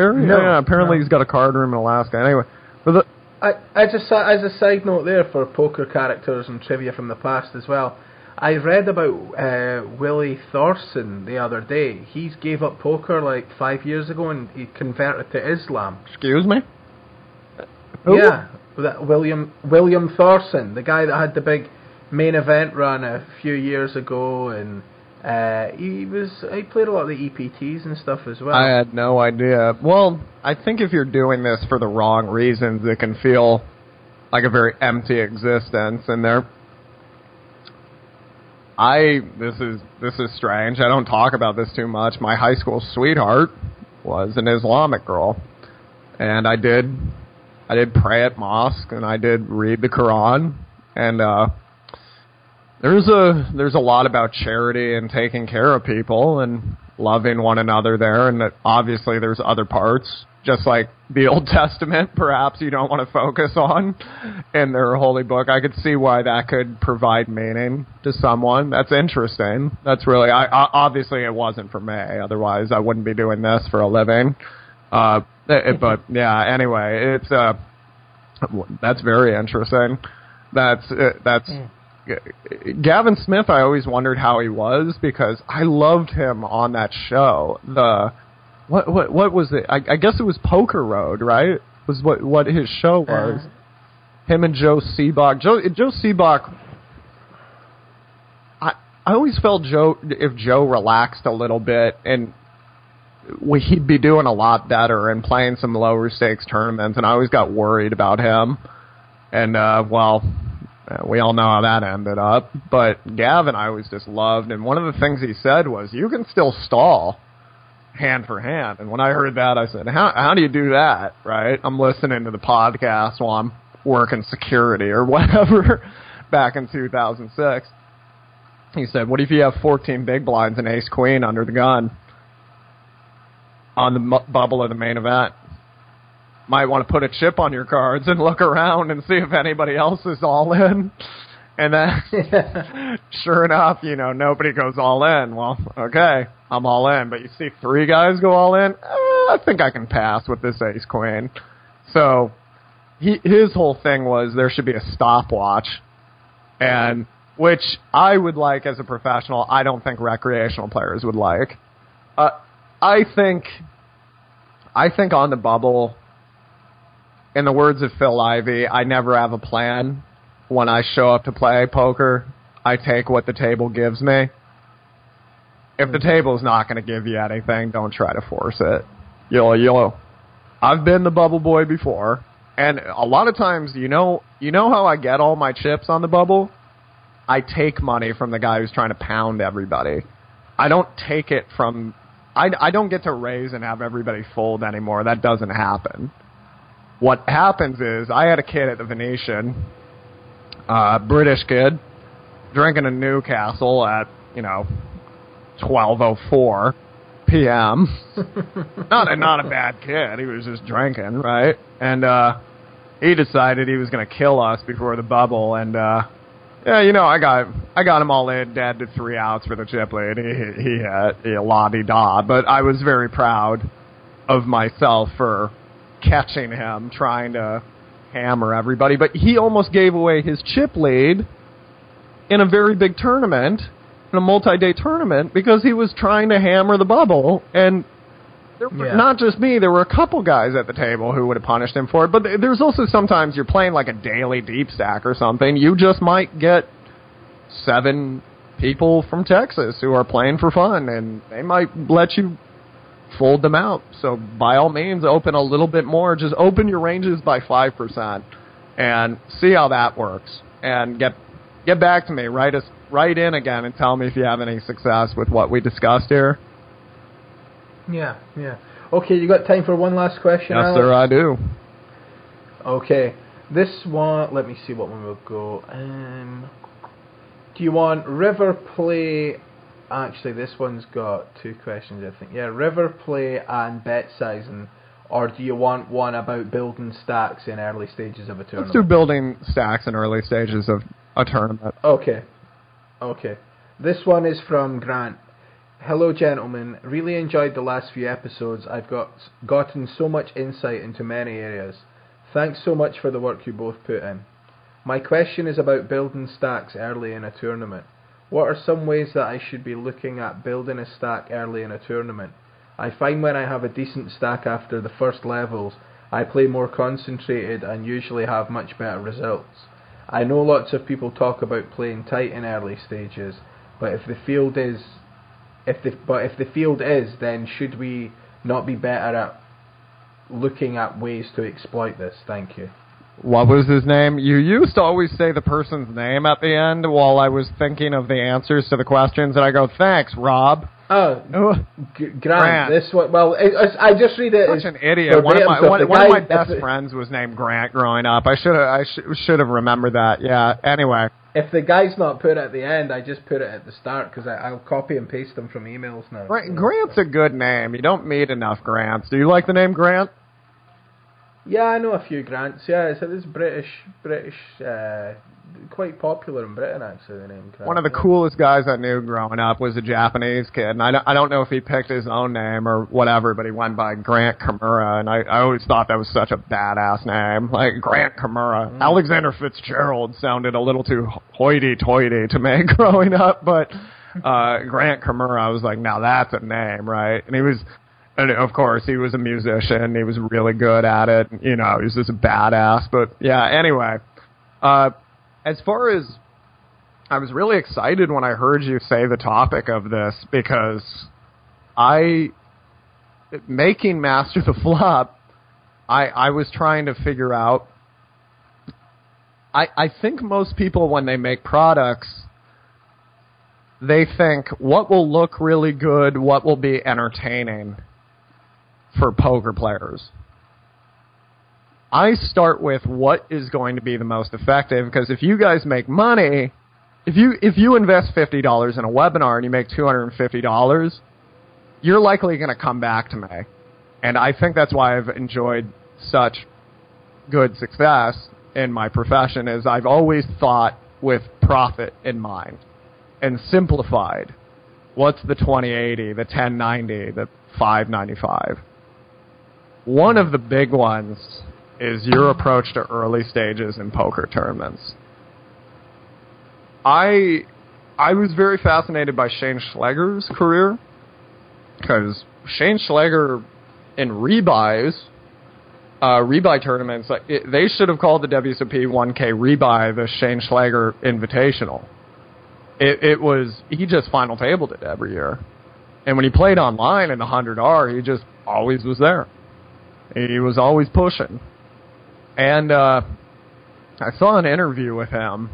Barry? No, yeah, apparently no. he's got a card room in Alaska. Anyway, but the, I, as a as a side note there for poker characters and trivia from the past as well. I read about uh, Willie Thorson the other day. He gave up poker like five years ago and he converted to Islam. Excuse me. Who? Yeah, that William William Thorson, the guy that had the big main event run a few years ago and uh, he was he played a lot of the EPTs and stuff as well. I had no idea. Well, I think if you're doing this for the wrong reasons, it can feel like a very empty existence. And there, I this is this is strange. I don't talk about this too much. My high school sweetheart was an Islamic girl, and I did I did pray at mosque and I did read the Quran and. uh there's a there's a lot about charity and taking care of people and loving one another there and that obviously there's other parts just like the Old Testament perhaps you don't want to focus on in their holy book. I could see why that could provide meaning to someone. That's interesting. That's really I, I obviously it wasn't for me. Otherwise I wouldn't be doing this for a living. Uh it, but yeah anyway it's uh That's very interesting. That's uh, that's mm. Gavin Smith. I always wondered how he was because I loved him on that show. The what what what was it? I, I guess it was Poker Road, right? Was what what his show uh-huh. was. Uh. Him and Joe Sebok. Joe Joe. I I always felt Joe if Joe relaxed a little bit and we, he'd be doing a lot better and playing some lower stakes tournaments, and I always got worried about him. And uh, well, Uh, we all know how that ended up. But Gavin, I always just loved, and one of the things he said was, "You can still stall." hand for hand. And when I heard that, I said, "How how do you do that?" Right? I'm listening to the podcast while I'm working security or whatever back in 2006. He said, "What if you have 14 big blinds and ace queen under the gun on the m- bubble of the main event?" Might want to put a chip on your cards and look around and see if anybody else is all in. And then, sure enough, you know, nobody goes all in. Well, okay, I'm all in. But you see three guys go all in. Eh, I think I can pass with this ace queen. So he, his whole thing was there should be a stopwatch, and which I would like as a professional. I don't think recreational players would like. Uh, I think, I think on the bubble. In the words of Phil Ivey, I never have a plan when I show up to play poker, I take what the table gives me. If the table's not going to give you anything, don't try to force it. You'll, you'll. I've been the bubble boy before, and a lot of times, you know, you know how I get all my chips on the bubble. I take money from the guy who's trying to pound everybody. I don't take it from. I, I don't get to raise and have everybody fold anymore. That doesn't happen. What happens is I had a kid at the Venetian uh, British kid drinking in Newcastle at you know 12:04 p.m. not a not a bad kid. He was just drinking, right? And uh, he decided he was going to kill us before the bubble. And uh, yeah, you know, I got I got him all in, dead to three outs for the chip lead. He he had he la di da, but I was very proud of myself for catching him trying to hammer everybody, but he almost gave away his chip lead in a very big tournament, in a multi-day tournament, because he was trying to hammer the bubble. And there were, yeah. not just me, there were a couple guys at the table who would have punished him for it. But there's also sometimes you're playing like a daily deep stack or something, you just might get seven people from Texas who are playing for fun, and they might let you fold them out. So by all means, open a little bit more. Just open your ranges by five percent and see how that works. And get get back to me. Write us write in again and tell me if you have any success with what we discussed here. Yeah, yeah. Okay, you got time for one last question? Yes, Alex? sir, I do. Okay, this one. Let me see what one we'll go. Um, do you want river play actually, this one's got two questions, I think. Yeah, river play and bet sizing. Or do you want one about building stacks in early stages of a tournament? Let's do building stacks in early stages of a tournament. Okay. Okay. This one is from Grant. Hello, gentlemen. Really enjoyed the last few episodes. I've got gotten so much insight into many areas. Thanks so much for the work you both put in. My question is about building stacks early in a tournament. What are some ways that I should be looking at building a stack early in a tournament? I find when I have a decent stack after the first levels, I play more concentrated and usually have much better results. I know lots of people talk about playing tight in early stages, but if the field is if the but if the field is, then should we not be better at looking at ways to exploit this? Thank you what was his name? You used to always say the person's name at the end while I was thinking of the answers to the questions, and I go, "Thanks, Rob." Oh, G- Grant, Grant. This one. Well, it, I just read it. Such an idiot. One of my one, one of my best friends was named Grant growing up. I should have I sh- should have remembered that. Yeah. Anyway. If the guy's not put at the end, I just put it at the start because I'll copy and paste them from emails now. Grant, Grant's a good name. You don't meet enough Grants. Do you like the name Grant? Yeah, I know a few grants. Yeah, it's this British, British, uh, quite popular in Britain actually. The name. Grant. One of the coolest guys I knew growing up was a Japanese kid, and I don't, I don't know if he picked his own name or whatever, but he went by Grant Kimura, and I, I always thought that was such a badass name, like Grant Kimura. Mm. Alexander Fitzgerald sounded a little too hoity-toity to me growing up, but uh Grant Kimura, I was like, now that's a name, right? And he was. And of course, he was a musician. He was really good at it. You know, he was just a badass. But yeah, anyway, uh, as far as I was really excited when I heard you say the topic of this because I making Master the Flop I I was trying to figure out I I think most people when they make products they think what will look really good, what will be entertaining for poker players. I start with what is going to be the most effective because if you guys make money, if you if you invest fifty dollars in a webinar and you make two hundred and fifty dollars, you're likely going to come back to me, and I think that's why I've enjoyed such good success in my profession. Is I've always thought with profit in mind and simplified. What's the twenty eighty, the ten ninety, the five ninety five? One of the big ones is your approach to early stages in poker tournaments. I I was very fascinated by Shane Schleger's career because Shane Schleger in rebuys, uh, rebuy tournaments, like it, they should have called the WSOP 1K rebuy the Shane Schleger Invitational. It, it was he just final tabled it every year, and when he played online in the 100R, he just always was there. He was always pushing. And uh, I saw an interview with him,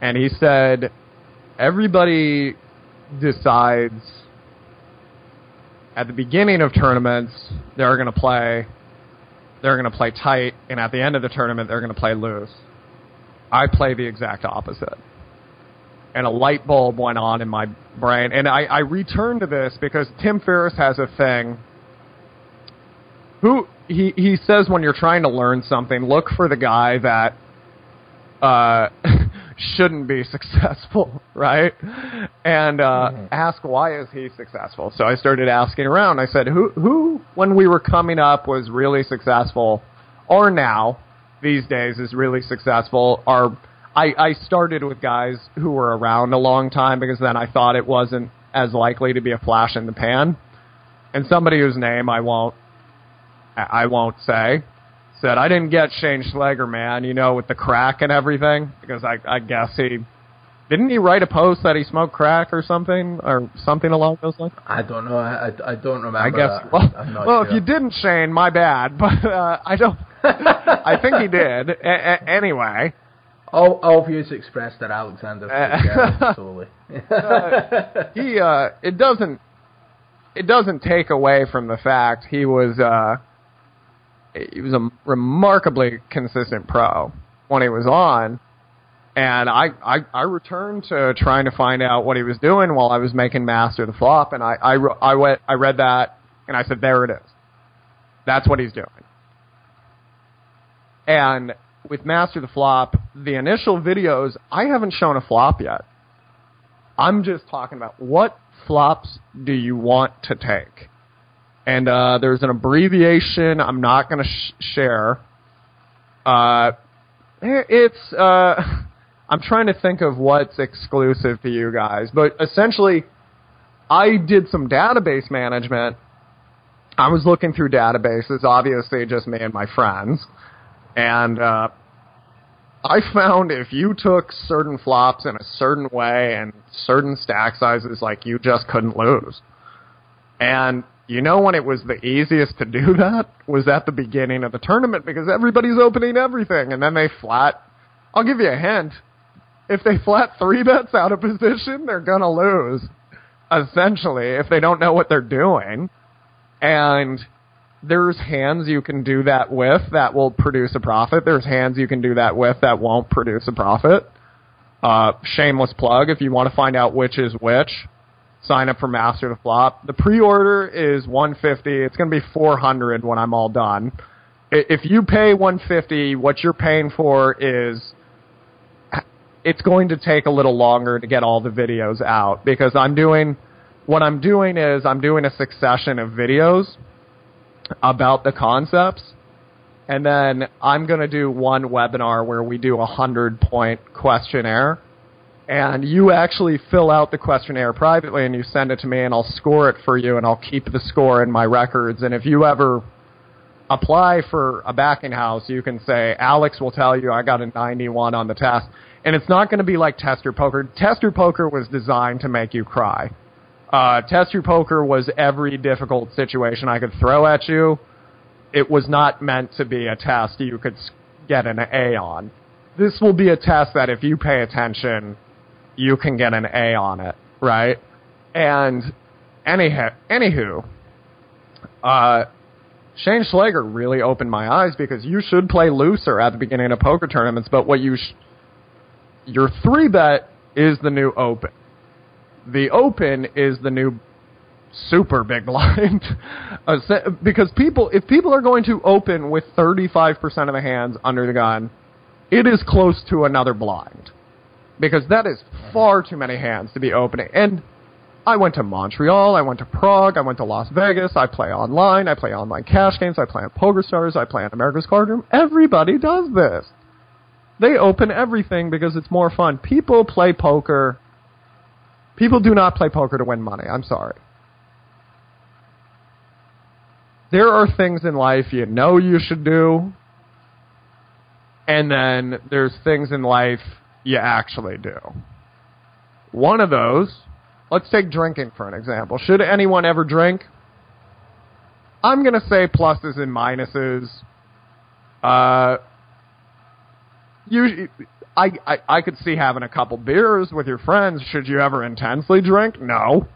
and he said everybody decides at the beginning of tournaments they're going to play they're going to play tight, and at the end of the tournament they're going to play loose. I play the exact opposite. And a light bulb went on in my brain. And I, I returned to this because Tim Ferriss has a thing. Who he he says when you're trying to learn something, look for the guy that uh, shouldn't be successful, right? And uh, Mhm. ask why is he successful. So I started asking around. I said, who who when we were coming up was really successful, or now these days is really successful. Are I I started with guys who were around a long time because then I thought it wasn't as likely to be a flash in the pan. And somebody whose name I won't I won't say said I didn't get Shane Schleger, man. You know, with the crack and everything, because I I guess he didn't he write a post that he smoked crack or something or something along those lines. I don't know. I, I, I don't remember. I guess. Well, well, sure. if you didn't, Shane, my bad. But uh, I don't. I think he did. A- a- anyway, all, all views expressed are Alexander Fitzgerald solely. he uh, it doesn't it doesn't take away from the fact he was uh, he was a remarkably consistent pro when he was on. And I, I, I returned to trying to find out what he was doing while I was making Master the Flop, and I, I, I went, I read that, and I said, there it is. That's what he's doing. And with Master the Flop, the initial videos, I haven't shown a flop yet. I'm just talking about what flops do you want to take? And uh, there's an abbreviation I'm not going to sh- share. Uh, it's uh, I'm trying to think of what's exclusive to you guys, but essentially, I did some database management. I was looking through databases, obviously just me and my friends, and uh, I found if you took certain flops in a certain way and certain stack sizes, like you just couldn't lose. And you know when it was the easiest to do that was at the beginning of the tournament because everybody's opening everything and then they flat. I'll give you a hint. If they flat three bets out of position, they're gonna lose. Essentially, if they don't know what they're doing. And there's hands you can do that with that will produce a profit. There's hands you can do that with that won't produce a profit. Uh, shameless plug if you want to find out which is which sign up for Master the Flop. The pre-order is 150. It's going to be 400 when I'm all done. If you pay 150, what you're paying for is it's going to take a little longer to get all the videos out because I'm doing what I'm doing is I'm doing a succession of videos about the concepts and then I'm going to do one webinar where we do a 100 point questionnaire and you actually fill out the questionnaire privately and you send it to me and I'll score it for you and I'll keep the score in my records. And if you ever apply for a backing house you can say Alex will tell you I got a 91 on the test. And it's not going to be like tester poker. Tester poker was designed to make you cry. Uh, tester poker was every difficult situation I could throw at you. It was not meant to be a test you could get an A on. This will be a test that if you pay attention you can get an A on it, right? And anyhow, anywho, uh, Shane Schleger really opened my eyes because you should play looser at the beginning of poker tournaments, but what you sh- your three bet is the new open. The open is the new super big blind Uh, because people if people are going to open with 35% of the hands under the gun, it is close to another blind because that is far too many hands to be opening. And I went to Montreal, I went to Prague, I went to Las Vegas, I play online, I play online cash games, I play on Poker Stars, I play on America's Card Room. Everybody does this. They open everything because it's more fun. People play poker. People do not play poker to win money. I'm sorry. There are things in life you know you should do, and then there's things in life you actually do. One of those, let's take drinking for an example. Should anyone ever drink? I'm going to say pluses and minuses. Uh, I, I, I could see having a couple beers with your friends. Should you ever intensely drink? No.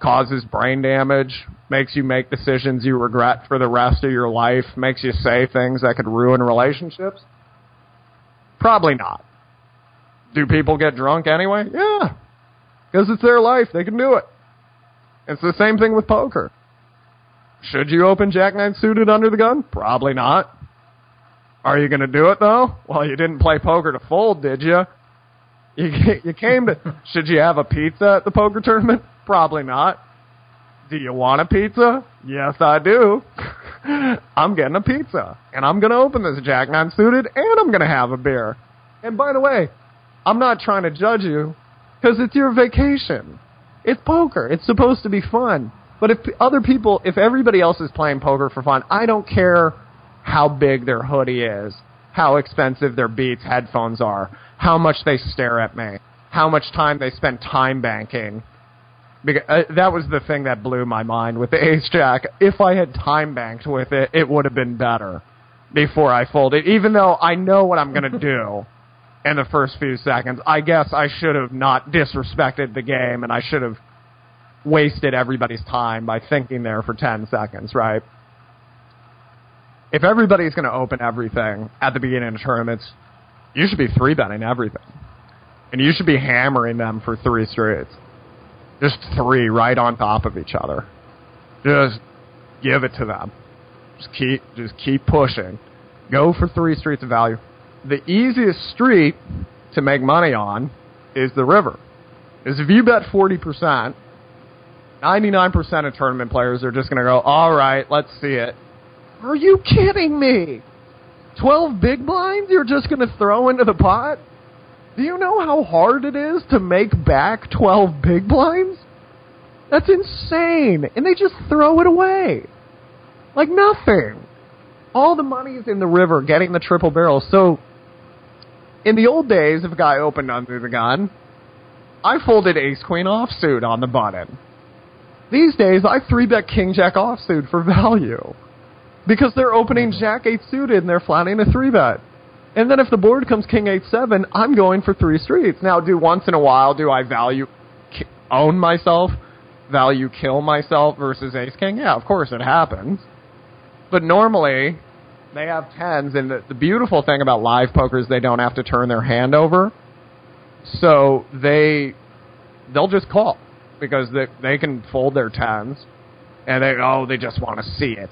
Causes brain damage, makes you make decisions you regret for the rest of your life, makes you say things that could ruin relationships. Probably not. Do people get drunk anyway? Yeah. Because it's their life. They can do it. It's the same thing with poker. Should you open Jack Nine suited under the gun? Probably not. Are you going to do it though? Well, you didn't play poker to fold, did you? You you came to. should you have a pizza at the poker tournament? Probably not. Do you want a pizza? Yes, I do. I'm getting a pizza, and I'm going to open this Jack Nine suited, and I'm going to have a beer. And by the way, I'm not trying to judge you because it's your vacation. It's poker. It's supposed to be fun. But if other people, if everybody else is playing poker for fun, I don't care how big their hoodie is, how expensive their Beats headphones are, how much they stare at me, how much time they spend time banking. Because, uh, that was the thing that blew my mind with the Ace Jack. If I had time banked with it, it would have been better before I folded. Even though I know what I'm going to do in the first few seconds, I guess I should have not disrespected the game and I should have wasted everybody's time by thinking there for 10 seconds, right? If everybody's going to open everything at the beginning of tournaments, you should be three betting everything. And you should be hammering them for three straights. Just three right on top of each other. Just give it to them. Just keep just keep pushing. Go for three streets of value. The easiest street to make money on is the river. Is if you bet forty percent, ninety nine percent of tournament players are just gonna go, All right, let's see it. Are you kidding me? Twelve big blinds you're just gonna throw into the pot? Do you know how hard it is to make back 12 big blinds? That's insane. And they just throw it away. Like nothing. All the money's in the river getting the triple barrel. So, in the old days, if a guy opened under the gun, I folded ace queen offsuit on the button. These days, I three bet king jack offsuit for value. Because they're opening jack eight suited and they're flatting a three bet. And then if the board comes king eight seven, I'm going for three streets. Now, do once in a while do I value own myself, value kill myself versus ace king? Yeah, of course it happens. But normally they have tens, and the, the beautiful thing about live poker is they don't have to turn their hand over, so they they'll just call because they they can fold their tens, and they oh they just want to see it.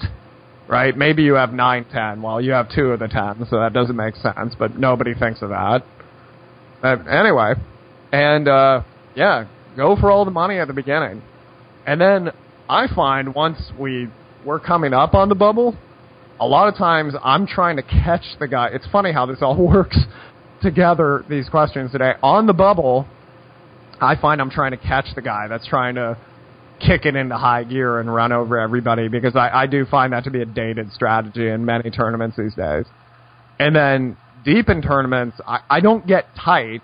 right? Maybe you have nine ten. Well, you have two of the tens, so that doesn't make sense. But nobody thinks of that. Uh, anyway, and uh, yeah, go for all the money at the beginning, and then I find once we we're coming up on the bubble, a lot of times I'm trying to catch the guy. It's funny how this all works together. These questions today on the bubble, I find I'm trying to catch the guy that's trying to kick it into high gear and run over everybody because I, I do find that to be a dated strategy in many tournaments these days. And then deep in tournaments, I, I don't get tight,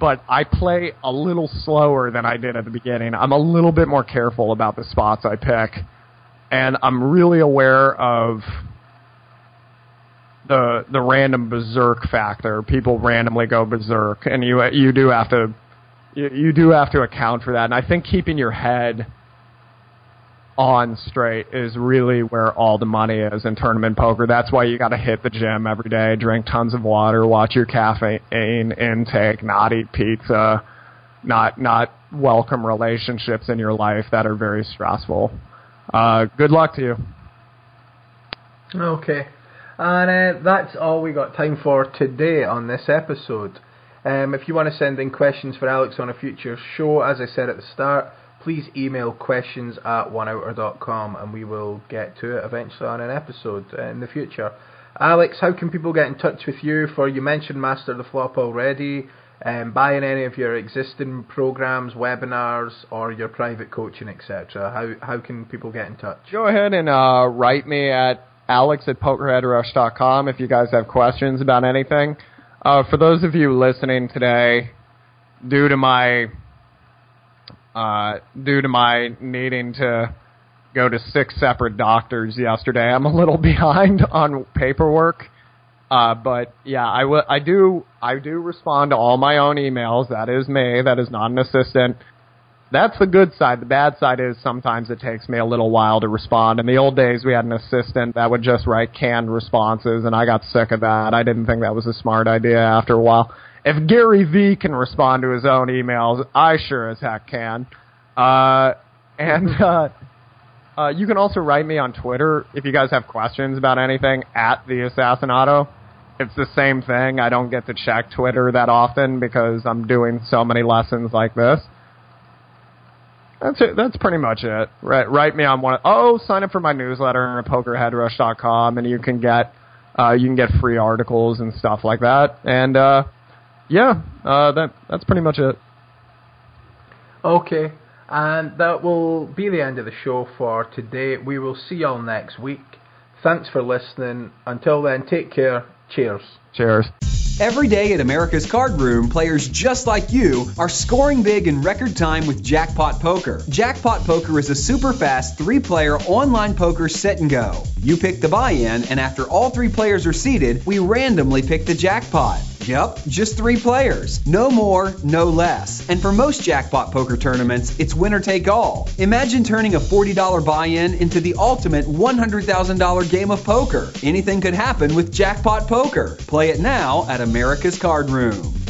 but I play a little slower than I did at the beginning. I'm a little bit more careful about the spots I pick, and I'm really aware of the the random berserk factor. People randomly go berserk, and you you do have to you, you do have to account for that. And I think keeping your head on straight is really where all the money is in tournament poker. That's why you got to hit the gym every day, drink tons of water, watch your caffeine intake, not eat pizza, not not welcome relationships in your life that are very stressful. Uh, good luck to you. Okay. And uh, that's all we got time for today on this episode. Um, if you want to send in questions for Alex on a future show, as I said at the start, please email questions at oneouter.com and we will get to it eventually on an episode in the future. Alex, how can people get in touch with you for, you mentioned Master the Flop already, um, buying any of your existing programs, webinars, or your private coaching, etc. How, how can people get in touch? Go ahead and uh, write me at alex at pokerheadrush.com if you guys have questions about anything. Uh, for those of you listening today, due to my uh, due to my needing to go to six separate doctors yesterday, I'm a little behind on paperwork. Uh, but yeah, I will. I do. I do respond to all my own emails. That is me. That is not an assistant that's the good side. The bad side is sometimes it takes me a little while to respond. In the old days, we had an assistant that would just write canned responses, and I got sick of that. I didn't think that was a smart idea after a while. If Gary Vee can respond to his own emails, I sure as heck can. Uh, and uh, uh, you can also write me on Twitter if you guys have questions about anything at the Assassinato. It's the same thing. I don't get to check Twitter that often because I'm doing so many lessons like this. That's it. That's pretty much it. Right, write me on one. Oh, sign up for my newsletter at pokerheadrush.com, and you can get uh, you can get free articles and stuff like that. And uh, yeah, uh, that that's pretty much it. Okay, and that will be the end of the show for today. We will see y'all next week. Thanks for listening. Until then, take care. Cheers. Cheers. Every day at America's Card Room, players just like you are scoring big in record time with Jackpot Poker. Jackpot Poker is a super fast three player online poker sit and go. You pick the buy in, and after all three players are seated, we randomly pick the jackpot. Yep, just three players. No more, no less. And for most jackpot poker tournaments, it's winner take all. Imagine turning a $40 buy in into the ultimate $100,000 game of poker. Anything could happen with jackpot poker. Play it now at America's Card Room.